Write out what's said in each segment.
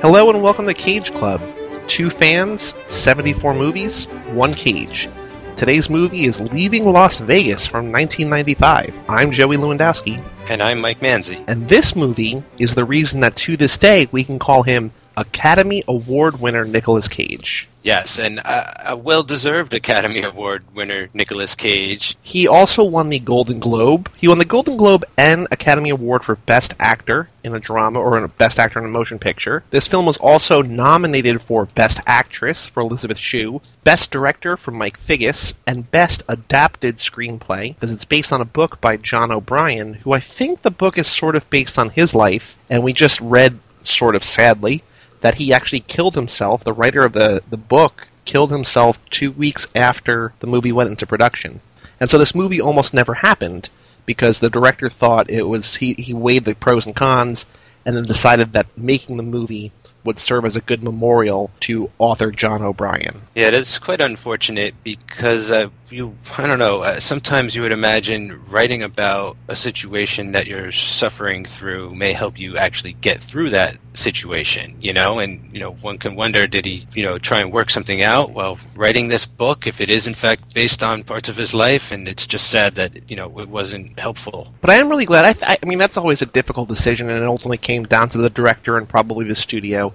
Hello and welcome to Cage Club. Two fans, 74 movies, one cage. Today's movie is Leaving Las Vegas from 1995. I'm Joey Lewandowski. And I'm Mike Manzi. And this movie is the reason that to this day we can call him Academy Award winner Nicolas Cage. Yes, and a, a well-deserved Academy Award winner, Nicolas Cage. He also won the Golden Globe. He won the Golden Globe and Academy Award for Best Actor in a Drama or in a Best Actor in a Motion Picture. This film was also nominated for Best Actress for Elizabeth Shue, Best Director for Mike Figgis, and Best Adapted Screenplay because it's based on a book by John O'Brien, who I think the book is sort of based on his life, and we just read sort of sadly that he actually killed himself. The writer of the, the book killed himself two weeks after the movie went into production. And so this movie almost never happened because the director thought it was he, he weighed the pros and cons and then decided that making the movie would serve as a good memorial to author John O'Brien. Yeah, that's quite unfortunate because uh, you, I don't know, uh, sometimes you would imagine writing about a situation that you're suffering through may help you actually get through that situation, you know, and, you know, one can wonder, did he, you know, try and work something out? Well, writing this book, if it is in fact based on parts of his life, and it's just sad that, you know, it wasn't helpful. But I am really glad. I, th- I mean, that's always a difficult decision, and it ultimately came down to the director and probably the studio.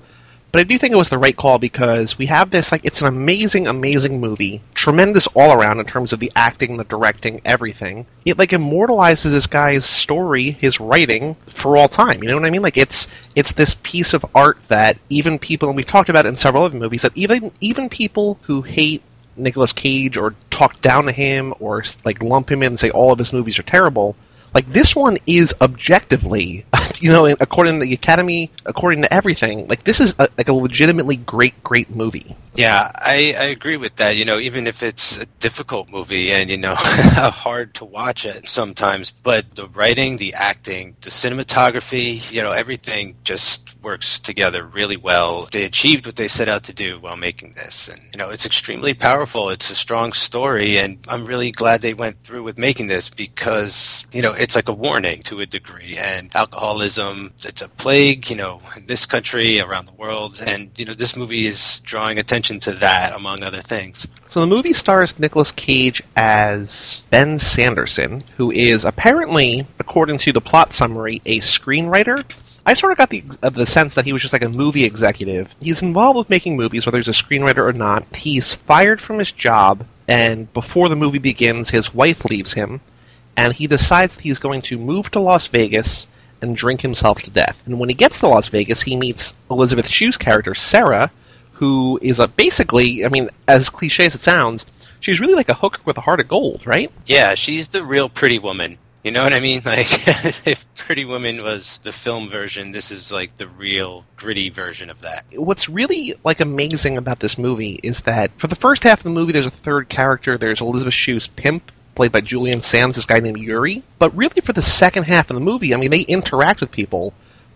But I do think it was the right call because we have this like it's an amazing, amazing movie, tremendous all around in terms of the acting, the directing, everything. It like immortalizes this guy's story, his writing for all time. You know what I mean? Like it's it's this piece of art that even people, and we've talked about it in several other movies, that even even people who hate Nicolas Cage or talk down to him or like lump him in and say all of his movies are terrible like this one is objectively, you know, according to the Academy, according to everything, like this is a, like a legitimately great, great movie. Yeah, I, I agree with that. You know, even if it's a difficult movie and you know hard to watch it sometimes, but the writing, the acting, the cinematography, you know, everything just works together really well. They achieved what they set out to do while making this, and you know, it's extremely powerful. It's a strong story, and I'm really glad they went through with making this because you know it's like a warning to a degree. And alcoholism, it's a plague, you know, in this country, around the world. And, you know, this movie is drawing attention to that, among other things. So the movie stars Nicolas Cage as Ben Sanderson, who is apparently, according to the plot summary, a screenwriter. I sort of got the uh, the sense that he was just like a movie executive. He's involved with making movies, whether he's a screenwriter or not. He's fired from his job, and before the movie begins, his wife leaves him, and he decides that he's going to move to Las Vegas and drink himself to death. And when he gets to Las Vegas, he meets Elizabeth Shue's character, Sarah, who is a basically, I mean, as cliche as it sounds, she's really like a hooker with a heart of gold, right? Yeah, she's the real pretty woman. You know what I mean? Like, if Pretty Woman was the film version, this is like the real gritty version of that. What's really like amazing about this movie is that for the first half of the movie, there's a third character. There's Elizabeth Shue's pimp, played by Julian Sands, this guy named Yuri. But really, for the second half of the movie, I mean, they interact with people,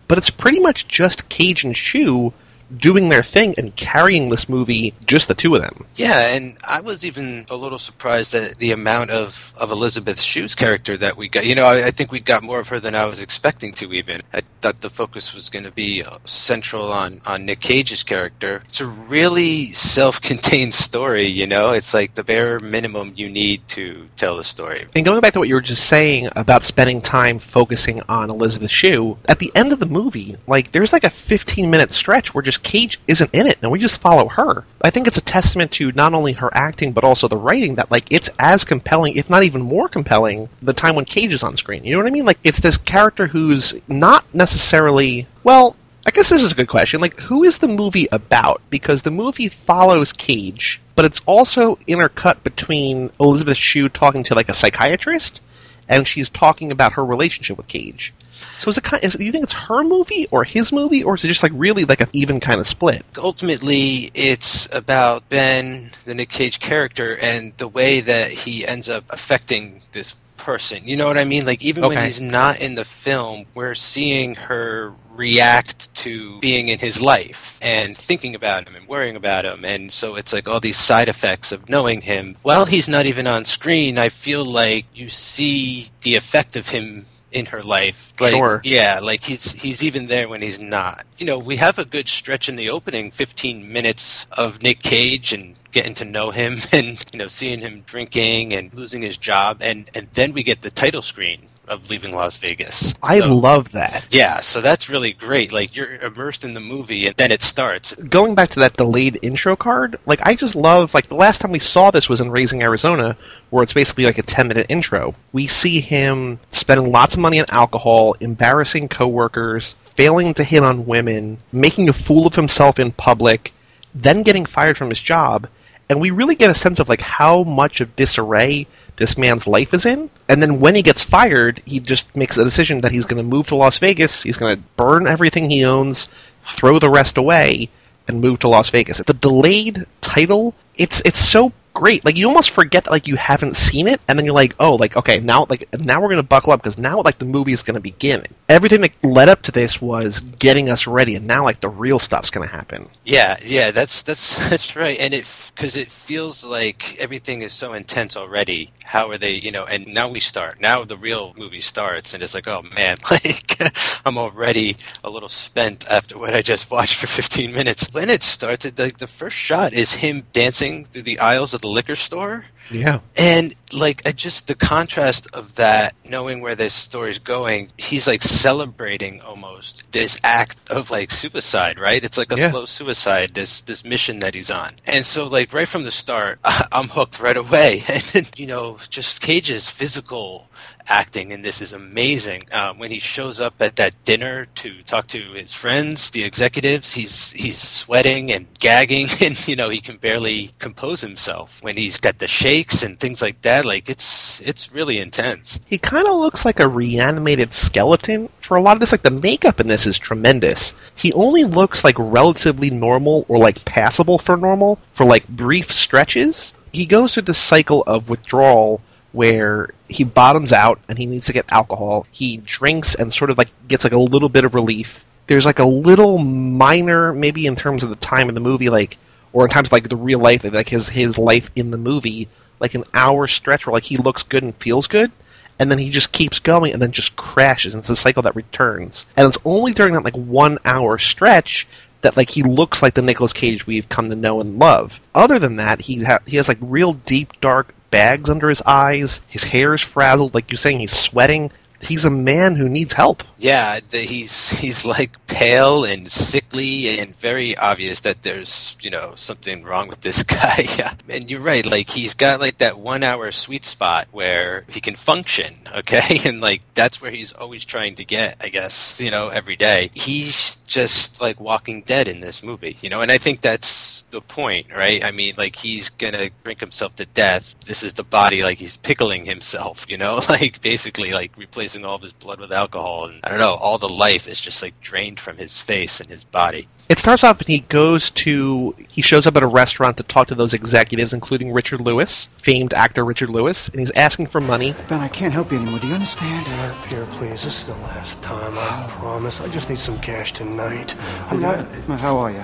but it's pretty much just Cage and Shue doing their thing and carrying this movie, just the two of them. Yeah, and I was even a little surprised at the amount of, of Elizabeth Shue's character that we got. You know, I, I think we got more of her than I was expecting to even. I thought the focus was going to be central on, on Nick Cage's character. It's a really self-contained story, you know? It's like the bare minimum you need to tell the story. And going back to what you were just saying about spending time focusing on Elizabeth Shue, at the end of the movie, like, there's like a 15-minute stretch where just Cage isn't in it, and we just follow her. I think it's a testament to not only her acting but also the writing that like it's as compelling, if not even more compelling, the time when Cage is on screen. You know what I mean? Like it's this character who's not necessarily well. I guess this is a good question. Like, who is the movie about? Because the movie follows Cage, but it's also intercut between Elizabeth Shue talking to like a psychiatrist, and she's talking about her relationship with Cage. So is it kind? Is, do you think it's her movie or his movie, or is it just like really like an even kind of split? Ultimately, it's about Ben, the Nick Cage character, and the way that he ends up affecting this person. You know what I mean? Like even okay. when he's not in the film, we're seeing her react to being in his life and thinking about him and worrying about him. And so it's like all these side effects of knowing him. While he's not even on screen, I feel like you see the effect of him in her life. Like, Sure. Yeah, like he's he's even there when he's not. You know, we have a good stretch in the opening, 15 minutes of Nick Cage and getting to know him and you know seeing him drinking and losing his job and and then we get the title screen of leaving Las Vegas. I So- love that. yeah, so that's really great. Like you're immersed in the movie and then it starts. Going back to that delayed intro card, like I just love like the last time we saw this was in Raising Arizona, where it's basically like a ten minute intro. We see him spending lots of money on alcohol, embarrassing coworkers, failing to hit on women, making a fool of himself in public, then getting fired from his job, and we really get a sense of like how much of disarray this man's life is in. And then when he gets fired, he just makes a decision that he's going to move to Las Vegas. He's going to burn everything he owns, throw the rest away, and move to Las Vegas. The delayed title, it's it's so great. Like you almost forget that like you haven't seen it, and then you're like, oh, like okay, now like now we're gonna buckle up because now like the movie is gonna begin. Everything that led up to this was getting us ready, and now like the real stuff's gonna happen. Yeah, yeah, that's that's that's right. And it because it feels like everything is so intense already. How are they, you know? And now we start. Now the real movie starts, and it's like, oh man, like I'm already a little spent after what I just watched for 15 minutes. When it starts, like the first shot is him dancing through the aisles of the liquor store. Yeah. And like I just the contrast of that, knowing where this story's going, he's like celebrating almost this act of like suicide, right? It's like a Yeah. slow suicide, this this mission that he's on. And so like right from the start, I'm hooked right away. And you know, just Cage's physical acting in this is amazing. Um, when he shows up at that dinner to talk to his friends, the executives, he's he's sweating and gagging, and you know he can barely compose himself. When he's got the shakes and things like that, like it's it's really intense. He kind of looks like a reanimated skeleton. For a lot of this, like the makeup in this is tremendous. He only looks like relatively normal or like passable for normal for like brief stretches. He goes through this cycle of withdrawal where he bottoms out and he needs to get alcohol. He drinks and sort of like gets like a little bit of relief. There's like a little minor, maybe in terms of the time in the movie, like or in times like the real life, like his his life in the movie, like an hour stretch where like he looks good and feels good, and then he just keeps going and then just crashes. And it's a cycle that returns. And it's only during that like one hour stretch that like he looks like the Nicolas Cage we've come to know and love. Other than that, he ha- he has like real deep dark bags under his eyes. His hair is frazzled, like you're saying. He's sweating. He's a man who needs help. Yeah, the, he's he's like pale and sickly, and very obvious that there's you know something wrong with this guy. Yeah, and you're right. Like he's got like that one hour sweet spot where he can function. Okay, and like that's where he's always trying to get. I guess you know every day. He's just like Walking Dead in this movie. You know, and I think that's the point, right? I mean, like he's gonna drink himself to death. This is the body, like he's pickling himself, you know, like basically like replacing all of his blood with alcohol, and I don't know, all the life is just like drained from his face and his body. It starts off and he goes to he shows up at a restaurant to talk to those executives, including Richard Lewis, famed actor Richard Lewis, and he's asking for money. Ben, I can't help you anymore. Do you understand? Here, here, please. This is the last time. I promise. I just need some cash tonight. I mean, Well, I, How are you?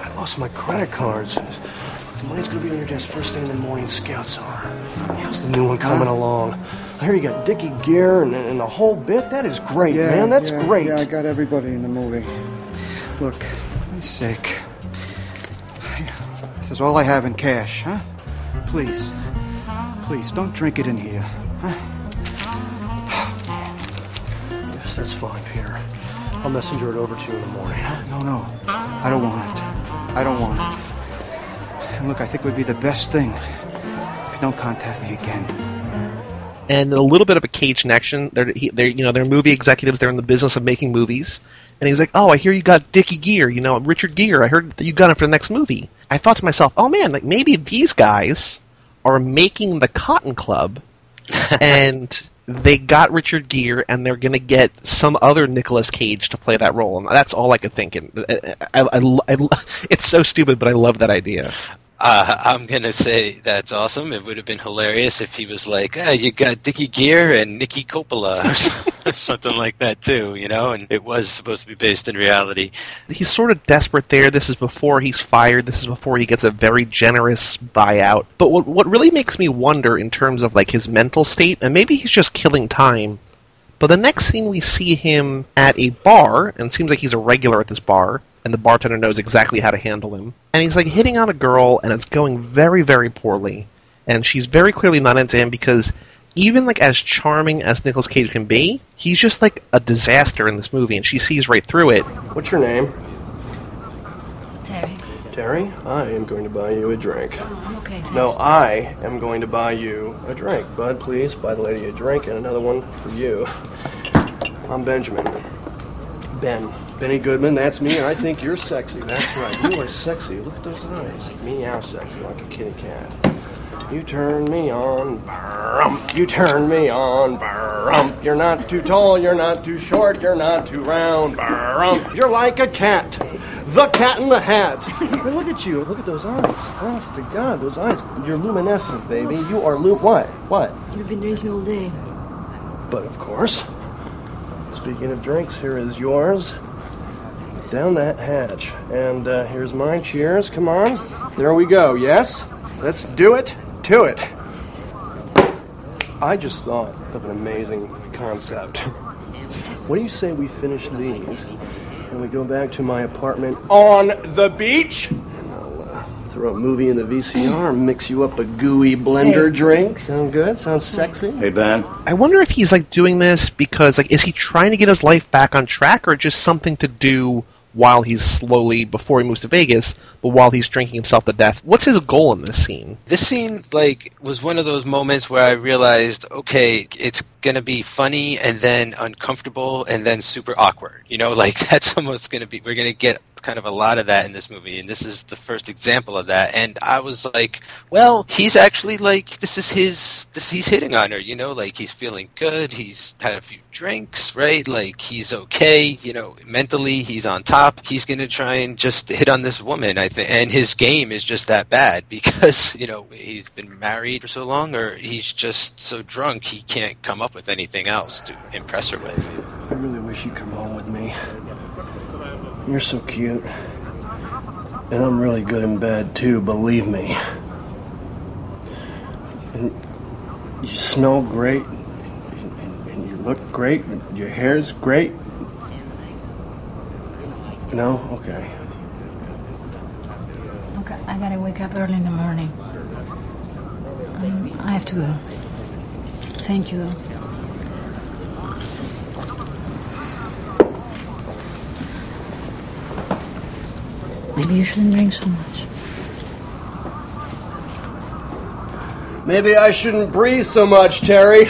I lost my credit cards. The money's gonna be on your desk first thing in the morning. Scouts are. How's the new one coming along? Hear you got Dickie Gere and, and a whole bit. That is great, man. That's yeah, great. Yeah, I got everybody in the movie. Look, for my sake. This is all I have in cash, huh? Please. Please, don't drink it in here. Yes, that's fine, Peter. I'll messenger it over to you in the morning. No, no. I don't want it. I don't want it. And look, I think it would be the best thing if you don't contact me again. And a little bit of a cage connection. They're, he, they're you know they're movie executives. They're in the business of making movies. And he's like, "Oh, I hear you got Dickie Gere. You know, Richard Gere. I heard that you got him for the next movie." I thought to myself, "Oh man, like maybe these guys are making the Cotton Club, and they got Richard Gere, and they're going to get some other Nicolas Cage to play that role." And that's all I could think. And I, I, I, I, it's so stupid, but I love that idea. Uh, I'm gonna say that's awesome. It would have been hilarious if he was like, ah, "You got Dickie Gere and Nikki Coppola," or something like that too, you know. And it was supposed to be based in reality. he's sort of desperate there. This is before he's fired. This is before he gets a very generous buyout. But what what really makes me wonder in terms of like his mental state, and maybe he's just killing time But the next scene we see him at a bar, and it seems like he's a regular at this bar, and the bartender knows exactly how to handle him. And he's like hitting on a girl, and it's going very, very poorly. And she's very clearly not into him because even like as charming as Nicolas Cage can be, he's just like a disaster in this movie, and she sees right through it. What's your name? Terry. Terry, I am going to buy you a drink. Oh, I'm okay, thanks. No, I am going to buy you a drink. Bud, please buy the lady a drink and another one for you. I'm Benjamin. Ben. Benny Goodman, that's me, and I think you're sexy. That's right. You are sexy. Look at those eyes. Meow sexy like a kitty cat. You turn me on, brump. You turn me on, brump. You're not too tall, you're not too short, you're not too round, brump. You're like a cat. The cat in the hat. Hey, look at you. Look at those eyes. Honest to God, those eyes. You're luminescent, baby. You are lu. What? What? You've been drinking all day. But of course. Speaking of drinks, here is yours. Down that hatch. And uh, here's mine. Cheers. Come on. There we go. Yes? Let's do it. To it. I just thought of an amazing concept. What do you say we finish these and we go back to my apartment on the beach? And I'll throw a movie in the VCR, mix you up a gooey blender drink. Sound good? Sounds sexy? Hey, Ben. I wonder if he's like doing this because like is he trying to get his life back on track or just something to do while he's slowly before he moves to Vegas, but while he's drinking himself to death. What's his goal in this scene? This scene like was one of those moments where I realized, okay, it's gonna be funny and then uncomfortable and then super awkward. You know, like that's almost gonna be. We're gonna get kind of a lot of that in this movie, and this is the first example of that. And I was like, well, he's actually like this is his. This he's hitting on her. You know, like he's feeling good. He's had a few drinks, right? Like he's okay. You know, mentally he's on top. He's gonna try and just hit on this woman. I think, and his game is just that bad because you know he's been married for so long, or he's just so drunk he can't come up with anything else to impress her with. I really wish you'd come home with me. You're so cute. And I'm really good in bed, too, believe me. And you smell great. And, you look great. Your hair's great. No? Okay. Okay, I gotta wake up early in the morning. I have to go. Thank you, though. Maybe you shouldn't drink so much. Maybe I shouldn't breathe so much, Terry.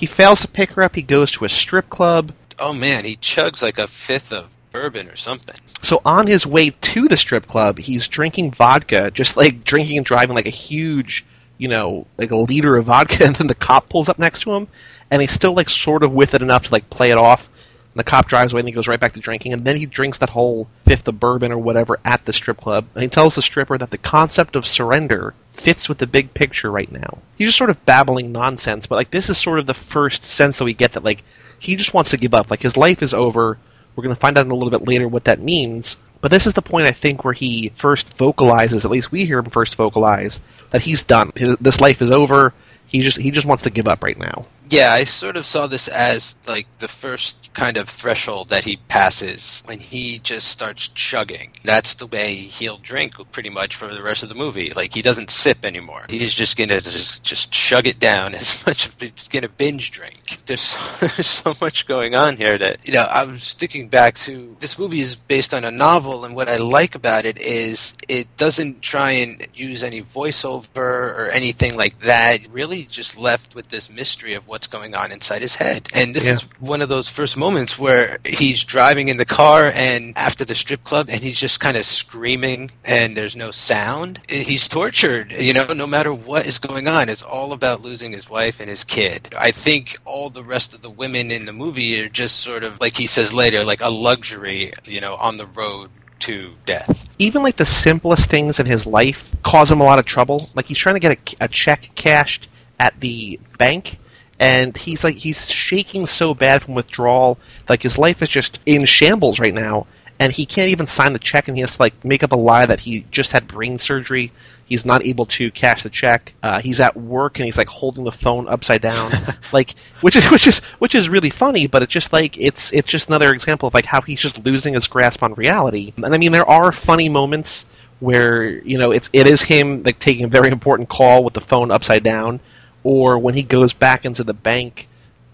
He fails to pick her up. He goes to a strip club. Oh man, he chugs like a fifth of bourbon or something. So on his way to the strip club, he's drinking vodka, just like drinking and driving like a huge, you know, like a liter of vodka, and then the cop pulls up next to him, and he's still like sort of with it enough to like play it off. And the cop drives away, and he goes right back to drinking, and then he drinks that whole fifth of bourbon or whatever at the strip club, and he tells the stripper that the concept of surrender fits with the big picture right now. He's just sort of babbling nonsense, but like this is sort of the first sense that we get that like he just wants to give up. Like his life is over. We're going to find out in a little bit later what that means. But this is the point I think where he first vocalizes, at least we hear him first vocalize, that he's done. His, this life is over. He just he just wants to give up right now. Yeah, I sort of saw this as like the first kind of threshold that he passes when he just starts chugging. That's the way he'll drink pretty much for the rest of the movie. Like he doesn't sip anymore. He's just gonna just just chug it down as much. He's gonna binge drink. There's there's so much going on here that you know. I'm sticking back to this movie is based on a novel, and what I like about it is it doesn't try and use any voiceover or anything like that. Really, just left with this mystery of what's going on inside his head. And this Yeah. is one of those first moments where he's driving in the car and after the strip club and he's just kind of screaming and there's no sound. Eh, he's tortured, you know, no matter what is going on. It's all about losing his wife and his kid. I think all the rest of the women in the movie are just sort of, like he says later, like a luxury, you know, on the road to death. even like the simplest things in his life cause him a lot of trouble. Like he's trying to get a, a check cashed at the bank, and he's like he's shaking so bad from withdrawal. Like his life is just in shambles right now. and he can't even sign the check, and he has to like make up a lie that he just had brain surgery. He's not able to cash the check. Uh, he's at work and he's like holding the phone upside down, like which is which is which is really funny. But it's just like it's it's just another example of like how he's just losing his grasp on reality. And I mean, there are funny moments where you know it's it is him like taking a very important call with the phone upside down, or when he goes back into the bank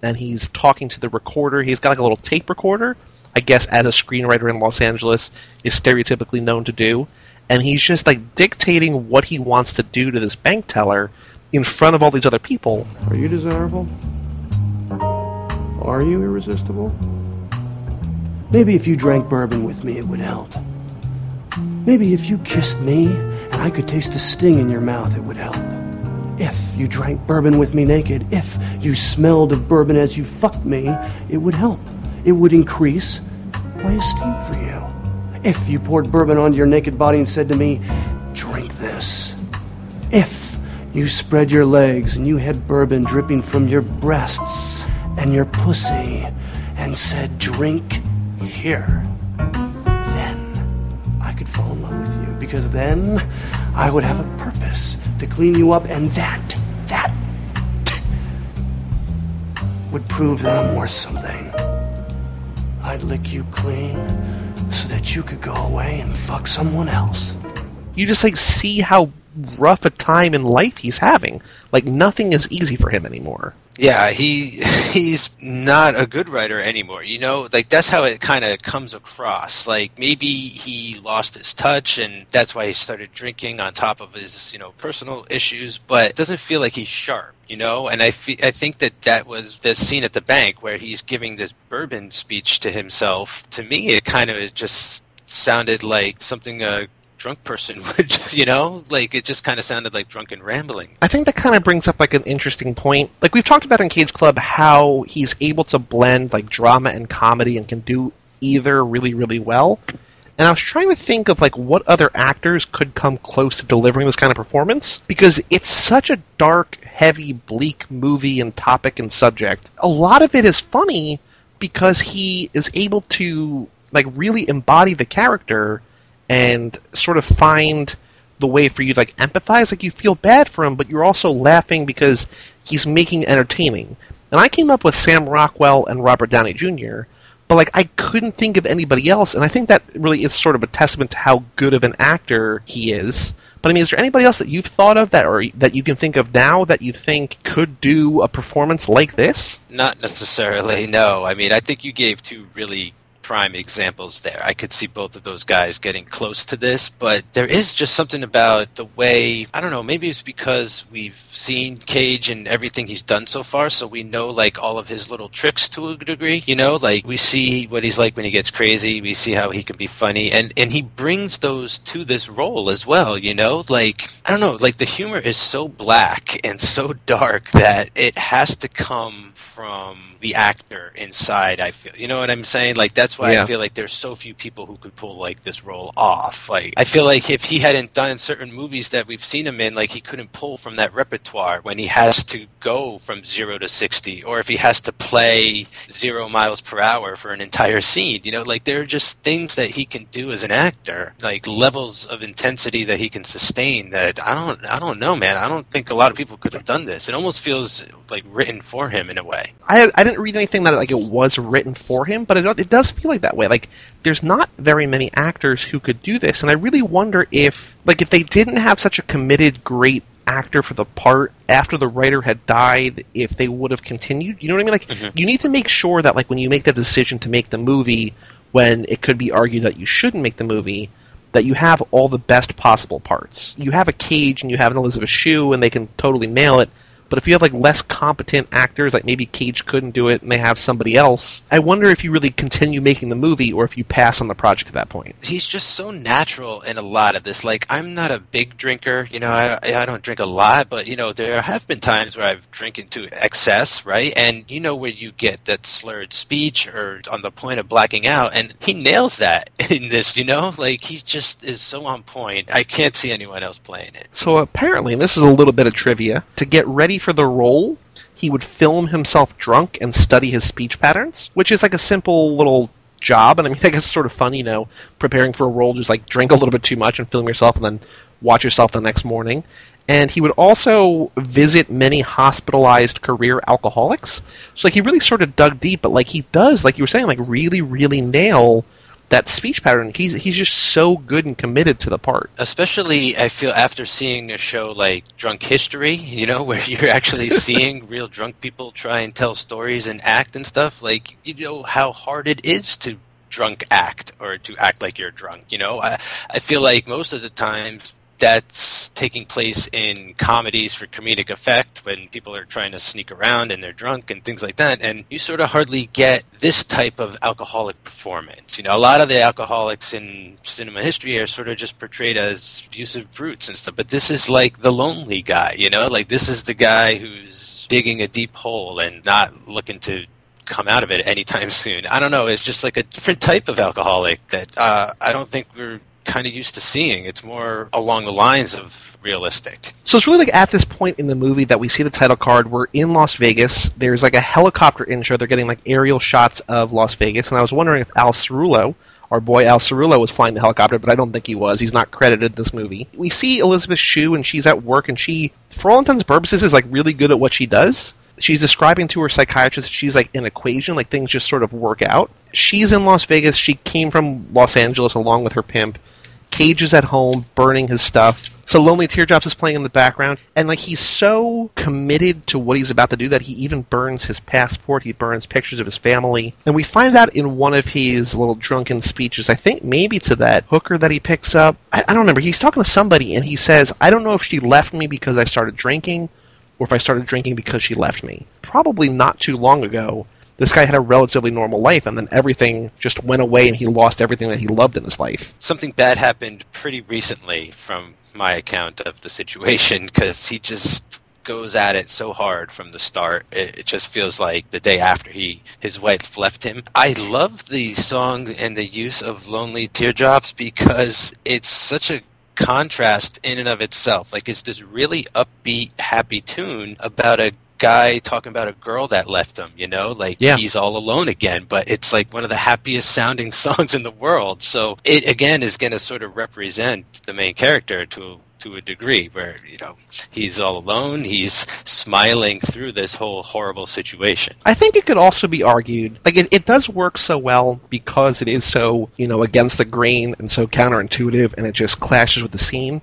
and he's talking to the recorder. He's got like a little tape recorder, I guess, as a screenwriter in Los Angeles is stereotypically known to do. And he's just like dictating what he wants to do to this bank teller in front of all these other people. Are you desirable? Are you irresistible? Maybe if you drank bourbon with me, it would help. Maybe if you kissed me and I could taste the sting in your mouth, it would help. If you drank bourbon with me naked, if you smelled of bourbon as you fucked me, it would help. It would increase my esteem for you. If you poured bourbon onto your naked body and said to me, drink this. If you spread your legs and you had bourbon dripping from your breasts and your pussy and said, drink here, then I could fall in love with you because then I would have a purpose to clean you up and that, that would prove that I'm worth something. I'd lick you clean so that you could go away and fuck someone else. You just like see how rough a time in life he's having. Like nothing is easy for him anymore. Yeah, he he's not a good writer anymore. You know, like that's how it kind of comes across. Like maybe he lost his touch, and that's why he started drinking on top of his you know personal issues. But it doesn't feel like he's sharp. You know, and I fe- I think that that was the scene at the bank where he's giving this bourbon speech to himself. To me, it kind of just sounded like something a drunk person would, you know, like it just kind of sounded like drunken rambling. I think that kind of brings up like an interesting point. Like we've talked about in Cage Club how he's able to blend like drama and comedy and can do either really really well. And I was trying to think of like what other actors could come close to delivering this kind of performance because it's such a dark, heavy, bleak movie and topic and subject. A lot of it is funny because he is able to like really embody the character and sort of find the way for you to like empathize. Like you feel bad for him, but you're also laughing because he's making entertaining. And I came up with Sam Rockwell and Robert Downey Jr., but like I couldn't think of anybody else, and I think that really is sort of a testament to how good of an actor he is. But I mean, is there anybody else that you've thought of that, or that you can think of now that you think could do a performance like this? Not necessarily. No. I mean, I think you gave two really prime examples there. I could see both of those guys getting close to this, but there is just something about the way, I don't know, maybe it's because we've seen Cage and everything he's done so far, so we know like all of his little tricks to a degree, you know, like we see what he's like when he gets crazy, we see how he can be funny, and, and he brings those to this role as well, you know, like, I don't know, like the humor is so black and so dark that it has to come from the actor inside i feel you know what i'm saying? Like that's why Yeah. i feel like there's so few people who could pull like this role off. Like i feel like if he hadn't done certain movies that we've seen him in like he couldn't pull from that repertoire when he has to go from 0 to 60 or if he has to play 0 miles per hour for an entire scene. You know like there are just things that he can do as an actor like levels of intensity that he can sustain that i don't i don't know man. I don't think a lot of people could have done this. It almost feels like written for him in a way. I I didn't read anything that like it was written for him, but it it does feel like that way. Like there's not very many actors who could do this, and I really wonder if like if they didn't have such a committed, great actor for the part after the writer had died, if they would have continued. You know what I mean? Like Mhm. you need to make sure that like when you make the decision to make the movie, when it could be argued that you shouldn't make the movie. That you have all the best possible parts. You have a Cage and you have an Elizabeth Shue, and they can totally nail it. But if you have like less competent actors, like maybe Cage couldn't do it and they have somebody else, I wonder if you really continue making the movie or if you pass on the project at that point. he's just so natural in a lot of this. Like, I'm not a big drinker, you know, I, I don't drink a lot, but, you know, there have been times where I've drinking to excess, right? And you know where you get that slurred speech or on the point of blacking out, and he nails that in this, you know? Like, he just is so on point. I can't see anyone else playing it. So apparently, and this is a little bit of trivia, to get ready for the role, he would film himself drunk and study his speech patterns, which is like a simple little job. And I mean, I guess it's sort of fun, you know, preparing for a role, just like drink a little bit too much and film yourself, and then watch yourself the next morning. And he would also visit many hospitalized career alcoholics. So like he really sort of dug deep, but like he does, like you were saying, like really, really nail that speech pattern. He's he's just so good and committed to the part. Especially, I feel after seeing a show like Drunk History, you know, where you're actually seeing real drunk people try and tell stories and act and stuff. Like, you know how hard it is to drunk act or to act like you're drunk. You know, I I feel like most of the times that's taking place in comedies for comedic effect when people are trying to sneak around and they're drunk and things like that. And you sort of hardly get this type of alcoholic performance. You know, a lot of the alcoholics in cinema history are sort of just portrayed as abusive brutes and stuff. But this is like the lonely guy, you know, like this is the guy who's digging a deep hole and not looking to come out of it anytime soon. I don't know. It's just like a different type of alcoholic that uh, I don't think we're kind of used to seeing. It's more along the lines of realistic. So it's really like at this point in the movie that we see the title card. We're in Las Vegas. There's like a helicopter intro. They're getting like aerial shots of Las Vegas, and I was wondering if Al Cerullo, our boy Al Cerullo, was flying the helicopter, but I don't think he was. He's not credited in this movie. We see Elizabeth Shue, and she's at work, and she, for all intents and purposes, is like really good at what she does she's describing to her psychiatrist she's like an equation, like things just sort of work out. She's in Las Vegas. She came from Los Angeles along with her pimp. Cage is at home burning his stuff. So Lonely Teardrops is playing in the background, and like he's so committed to what he's about to do that he even burns his passport. He burns pictures of his family, and we find out in one of his little drunken speeches. I think maybe to that hooker that he picks up. I, I don't remember. He's talking to somebody, and he says, "I don't know if she left me because I started drinking, or if I started drinking because she left me." Probably not too long ago this guy had a relatively normal life, and then everything just went away, and he lost everything that he loved in his life. Something bad happened pretty recently, from my account of the situation, because he just goes at it so hard from the start. It, it, just feels like the day after he his wife left him. I love the song and the use of "Lonely Teardrops" because it's such a contrast in and of itself. Like it's this really upbeat, happy tune about a guy talking about a girl that left him, you know, like yeah. he's all alone again, but it's like one of the happiest sounding songs in the world. So it again is going to sort of represent the main character to to a degree where, you know, he's all alone, he's smiling through this whole horrible situation. I think it could also be argued like it, it does work so well because it is so, you know, against the grain and so counterintuitive and it just clashes with the scene.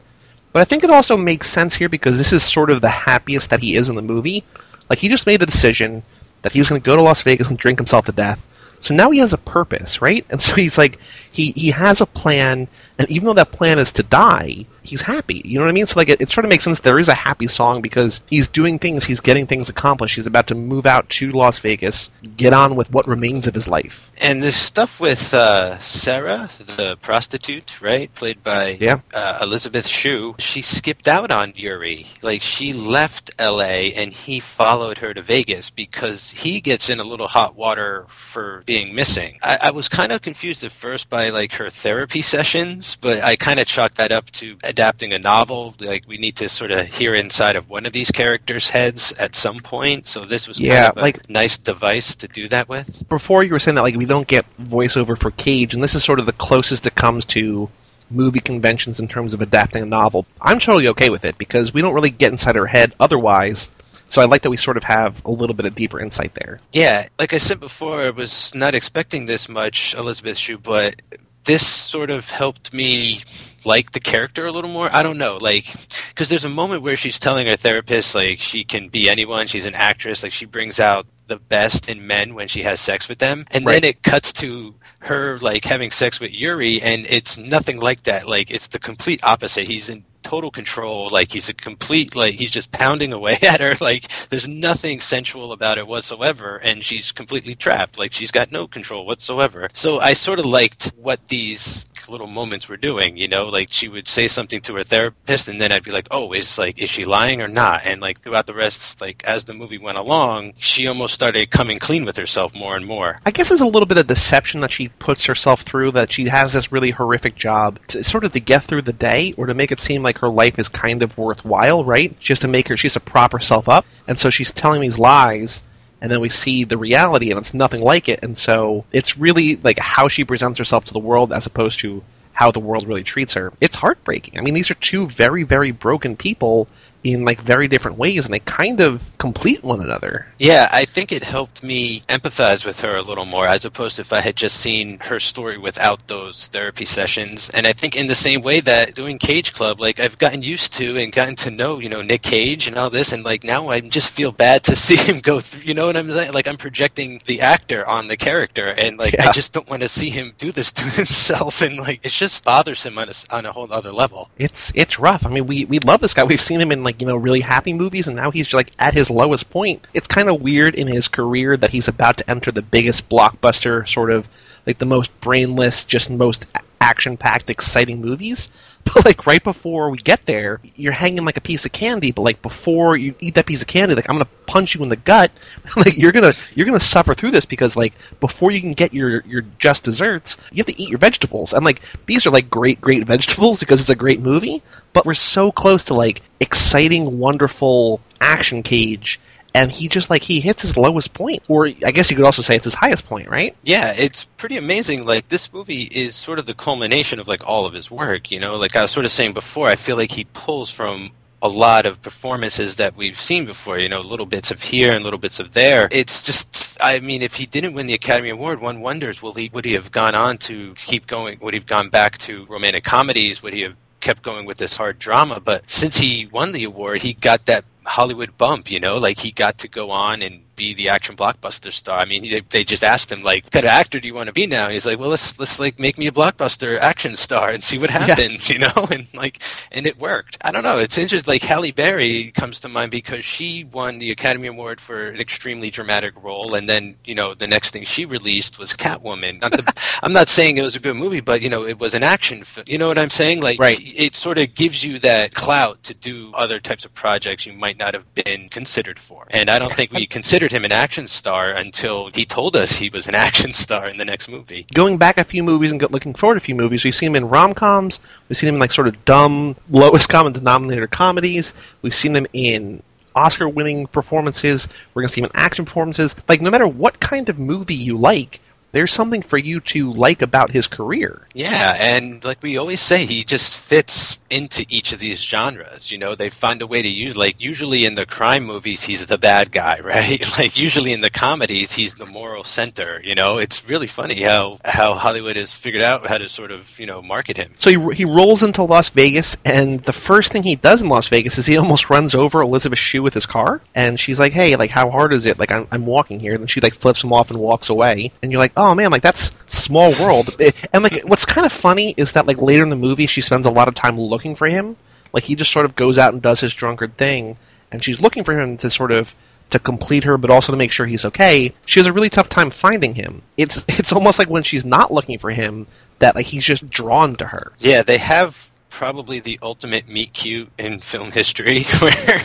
But I think it also makes sense here because this is sort of the happiest that he is in the movie. Like he just made the decision that he's going to go to Las Vegas and drink himself to death. So now he has a purpose, right? And so he's like, he he has a plan, and even though that plan is to die, he's happy. You know what I mean? So like, it, it sort of makes sense. There is a happy song because he's doing things, he's getting things accomplished. He's about to move out to Las Vegas, get on with what remains of his life. And this stuff with uh, Sarah, the prostitute, right, played by yeah. uh, Elizabeth Shue, she skipped out on Yuri. Like she left L.A. and he followed her to Vegas because he gets in a little hot water for being missing. I, I was kind of confused at first by like her therapy sessions, but I kind of chalked that up to adapting a novel. Like we need to sort of hear inside of one of these characters' heads at some point. So this was yeah, kind of like nice device to do that with. Before you were saying that like we don't get voiceover for Cage, and this is sort of the closest it comes to movie conventions in terms of adapting a novel. I'm totally okay with it because we don't really get inside her head otherwise so I like that we sort of have a little bit of deeper insight there. Yeah, like I said before, I was not expecting this much Elizabeth Shue, but this sort of helped me like the character a little more. I don't know, like because there's a moment where she's telling her therapist like she can be anyone. She's an actress. Like she brings out the best in men when she has sex with them, and right. then it cuts to her like having sex with Yuri, and it's nothing like that. Like it's the complete opposite. He's in total control. Like he's a complete like he's just pounding away at her. Like there's nothing sensual about it whatsoever, and she's completely trapped. Like she's got no control whatsoever. So I sort of liked what these little moments were doing. You know, like she would say something to her therapist, and then I'd be like, "Oh, is like is she lying or not?" And like throughout the rest, like as the movie went along, she almost started coming clean with herself more and more. I guess there's a little bit of deception that she puts herself through. That she has this really horrific job, to, sort of to get through the day, or to make it seem like her life is kind of worthwhile, right? Just to make her she's to prop herself up, and so she's telling these lies and then we see the reality and it's nothing like it. And so it's really like how she presents herself to the world as opposed to how the world really treats her. It's heartbreaking. I mean these are two very very broken people in like very different ways and they kind of complete one another Yeah, I think it helped me empathize with her a little more as opposed to if I had just seen her story without those therapy sessions. And I think in the same way that doing Cage Club, like I've gotten used to and gotten to know, you know, Nick Cage and all this and like now I just feel bad to see him go through, you know what I'm saying? Like I'm projecting the actor on the character and like Yeah. I just don't want to see him do this to himself and like it's just bothersome on a, on a whole other level. it's it's rough. I mean, we we love this guy. We've seen him in like you know really happy movies, and now he's like at his lowest point. It's kind of weird in his career that he's about to enter the biggest blockbuster, sort of like the most brainless, just most action packed, exciting movies. But like right before we get there, you're hanging like a piece of candy. But like before you eat that piece of candy, like I'm gonna punch you in the gut. like you're gonna you're gonna suffer through this because like before you can get your your just desserts, you have to eat your vegetables. And like these are like great great vegetables because it's a great movie. But we're so close to like exciting, wonderful action cage. And he just like he hits his lowest point, or I guess you could also say it's his highest point, right? Yeah, it's pretty amazing. Like this movie is sort of the culmination of like all of his work. You know, like I was sort of saying before, I feel like he pulls from a lot of performances that we've seen before. You know, little bits of here and little bits of there. It's just, I mean, if he didn't win the Academy Award, one wonders, will he would he have gone on to keep going? Would he have gone back to romantic comedies? Would he have kept going with this hard drama? But since he won the award, he got that Hollywood bump, you know, like he got to go on and be the action blockbuster star. I mean, he, they just asked him like, "What kind of actor do you want to be now?" And he's like, "Well, let's let's like make me a blockbuster action star and see what happens," you know, and like, and it worked. I don't know. It's interesting. Like Halle Berry comes to mind because she won the Academy Award for an extremely dramatic role, and then you know the next thing she released was Catwoman. Not the, I'm not saying it was a good movie, but you know it was an action film. You know what I'm saying? Like, Right. it sort of gives you that clout to do other types of projects you might not have been considered for. And I don't think we considered him an action star until he told us he was an action star in the next movie. going back a few movies and go- looking forward a few movies, we've seen him in rom coms. We've seen him in like sort of dumb, lowest common denominator comedies. We've seen him in Oscar winning performances. We're going to see him in action performances. Like, no matter what kind of movie you like, there's something for you to like about his career. Yeah, and like we always say, he just fits into each of these genres. You know, they find a way to use like usually in the crime movies he's the bad guy, right? Like usually in the comedies he's the moral center. You know, it's really funny how how Hollywood has figured out how to sort of you know market him. So he, he rolls into Las Vegas, and the first thing he does in Las Vegas is he almost runs over Elizabeth Shue with his car. And she's like, "Hey, like, how hard is it? Like, I'm, I'm walking here." And she like flips him off and walks away. And you're like, "Oh man, like that's small world." And like, what's kind of funny is that like later in the movie, she spends a lot of time looking for him. Like he just sort of goes out and does his drunkard thing, and she's looking for him to sort of to complete her, but also to make sure he's okay. She has a really tough time finding him. It's it's almost like when she's not looking for him that like he's just drawn to her. Yeah, they have probably the ultimate meet cute in film history, where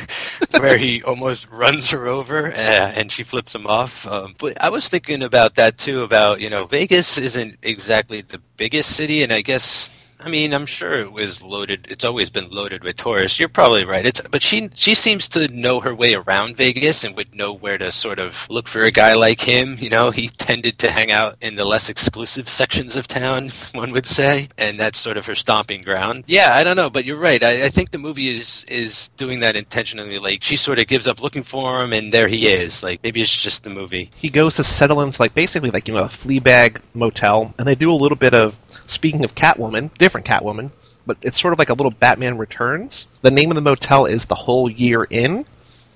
where he almost runs her over uh, and she flips him off. Um, but I was thinking about that too. About you know, Vegas isn't exactly the biggest city, and I guess. I mean, I'm sure it was loaded. It's always been loaded with tourists. You're probably right. It's, but she she seems to know her way around Vegas and would know where to sort of look for a guy like him. You know, he tended to hang out in the less exclusive sections of town, one would say, and that's sort of her stomping ground. Yeah, I don't know, but you're right. I, I think the movie is is doing that intentionally. Like she sort of gives up looking for him, and there he is. Like maybe it's just the movie. he goes to settle into like basically like you know a flea bag motel, and they do a little bit of speaking of Catwoman, different Catwoman, but it's sort of like a little Batman Returns. The name of the motel is the Whole Year Inn,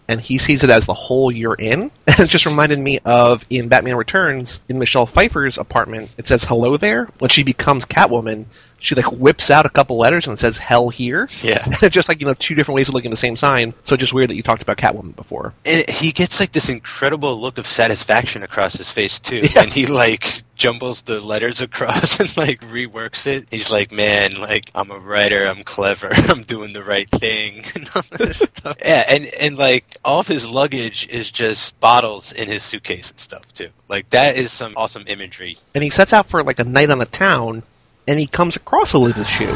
and he sees it as the Whole Year Inn. And it just reminded me of in Batman Returns in Michelle Pfeiffer's apartment. It says "Hello there." When she becomes Catwoman, she like whips out a couple letters and says "Hell here." Yeah. just like you know two different ways of looking at the same sign. So just weird that you talked about Catwoman before. And he gets like this incredible look of satisfaction across his face too, Yeah. and he like jumbles the letters across and like reworks it. He's like, "Man, like I'm a writer, I'm clever, I'm doing the right thing." and all this stuff. Yeah, and and like all of his luggage is just bottles in his suitcase and stuff too. Like that is some awesome imagery. and he sets out for like a night on the town, and he comes across a little Shue.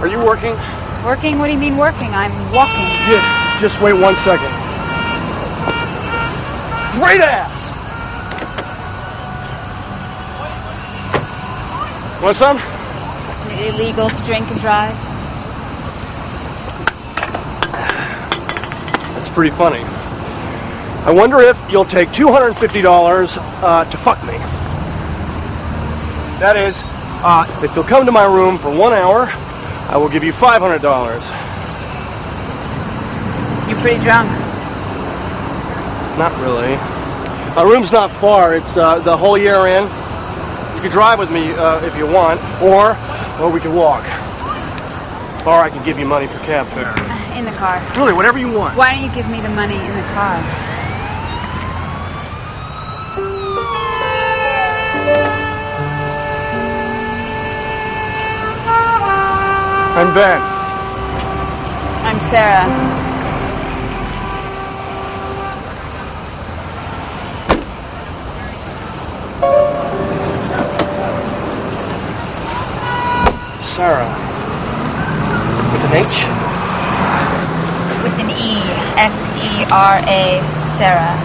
Are you working? Working? What do you mean working? I'm walking. Yeah, just wait one second. great ass. Want some? Isn't it illegal to drink and drive? That's pretty funny. I wonder if you'll take $250 uh, to fuck me. That is, uh, if you'll come to my room for one hour, I will give you $500. You're pretty drunk. Not really. My room's not far. It's uh, the whole year in. You could drive with me uh, if you want, or or we could walk. Or I can give you money for cab fare. In the car. Really, whatever you want. Why don't you give me the money in the car? I'm Ben. I'm Sarah. Sarah. With an H? With an E. S E R A. Sarah.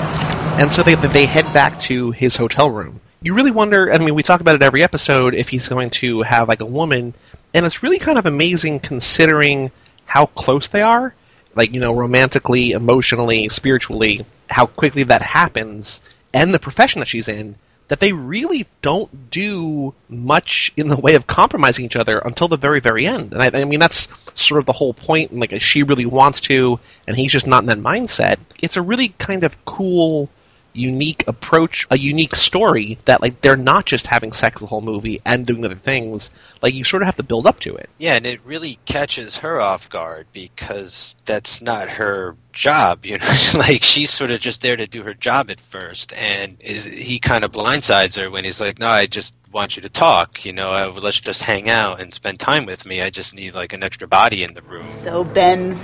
And so they they head back to his hotel room. You really wonder. I mean, we talk about it every episode if he's going to have like a woman, and it's really kind of amazing considering how close they are, like you know, romantically, emotionally, spiritually, how quickly that happens, and the profession that she's in. That they really don't do much in the way of compromising each other until the very, very end. And I, I mean, that's sort of the whole point. Like, she really wants to, and he's just not in that mindset. It's a really kind of cool unique approach, a unique story that like they're not just having sex the whole movie and doing other things. Like you sort of have to build up to it. Yeah, and it really catches her off guard because that's not her job, you know. like she's sort of just there to do her job at first, and is, he kind of blindsides her when he's like, "No, I just want you to talk. You know, uh, let's just hang out and spend time with me. I just need like an extra body in the room." So Ben,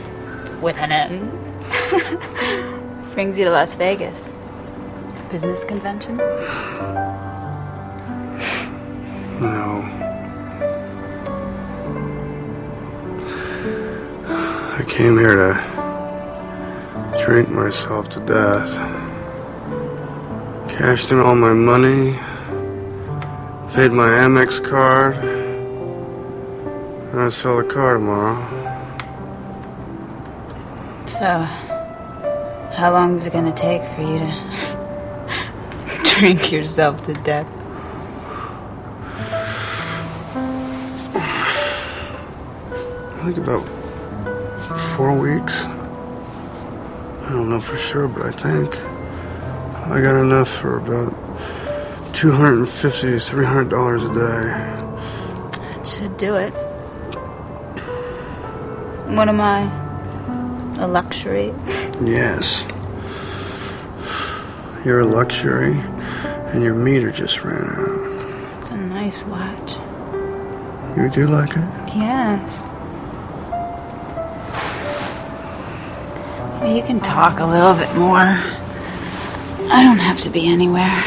with an N, brings you to Las Vegas. Business convention? No. I came here to drink myself to death. Cashed in all my money, paid my Amex card, and I sell the car tomorrow. So, how long is it gonna take for you to drink yourself to death? I think about four weeks. I don't know for sure, but I think I got enough for about 250 to 300 dollars a day. That should do it. What am I? A luxury? Yes. You're a luxury, and your meter just ran out. It's a nice watch. You do like it? Yes. You can talk a little bit more. I don't have to be anywhere.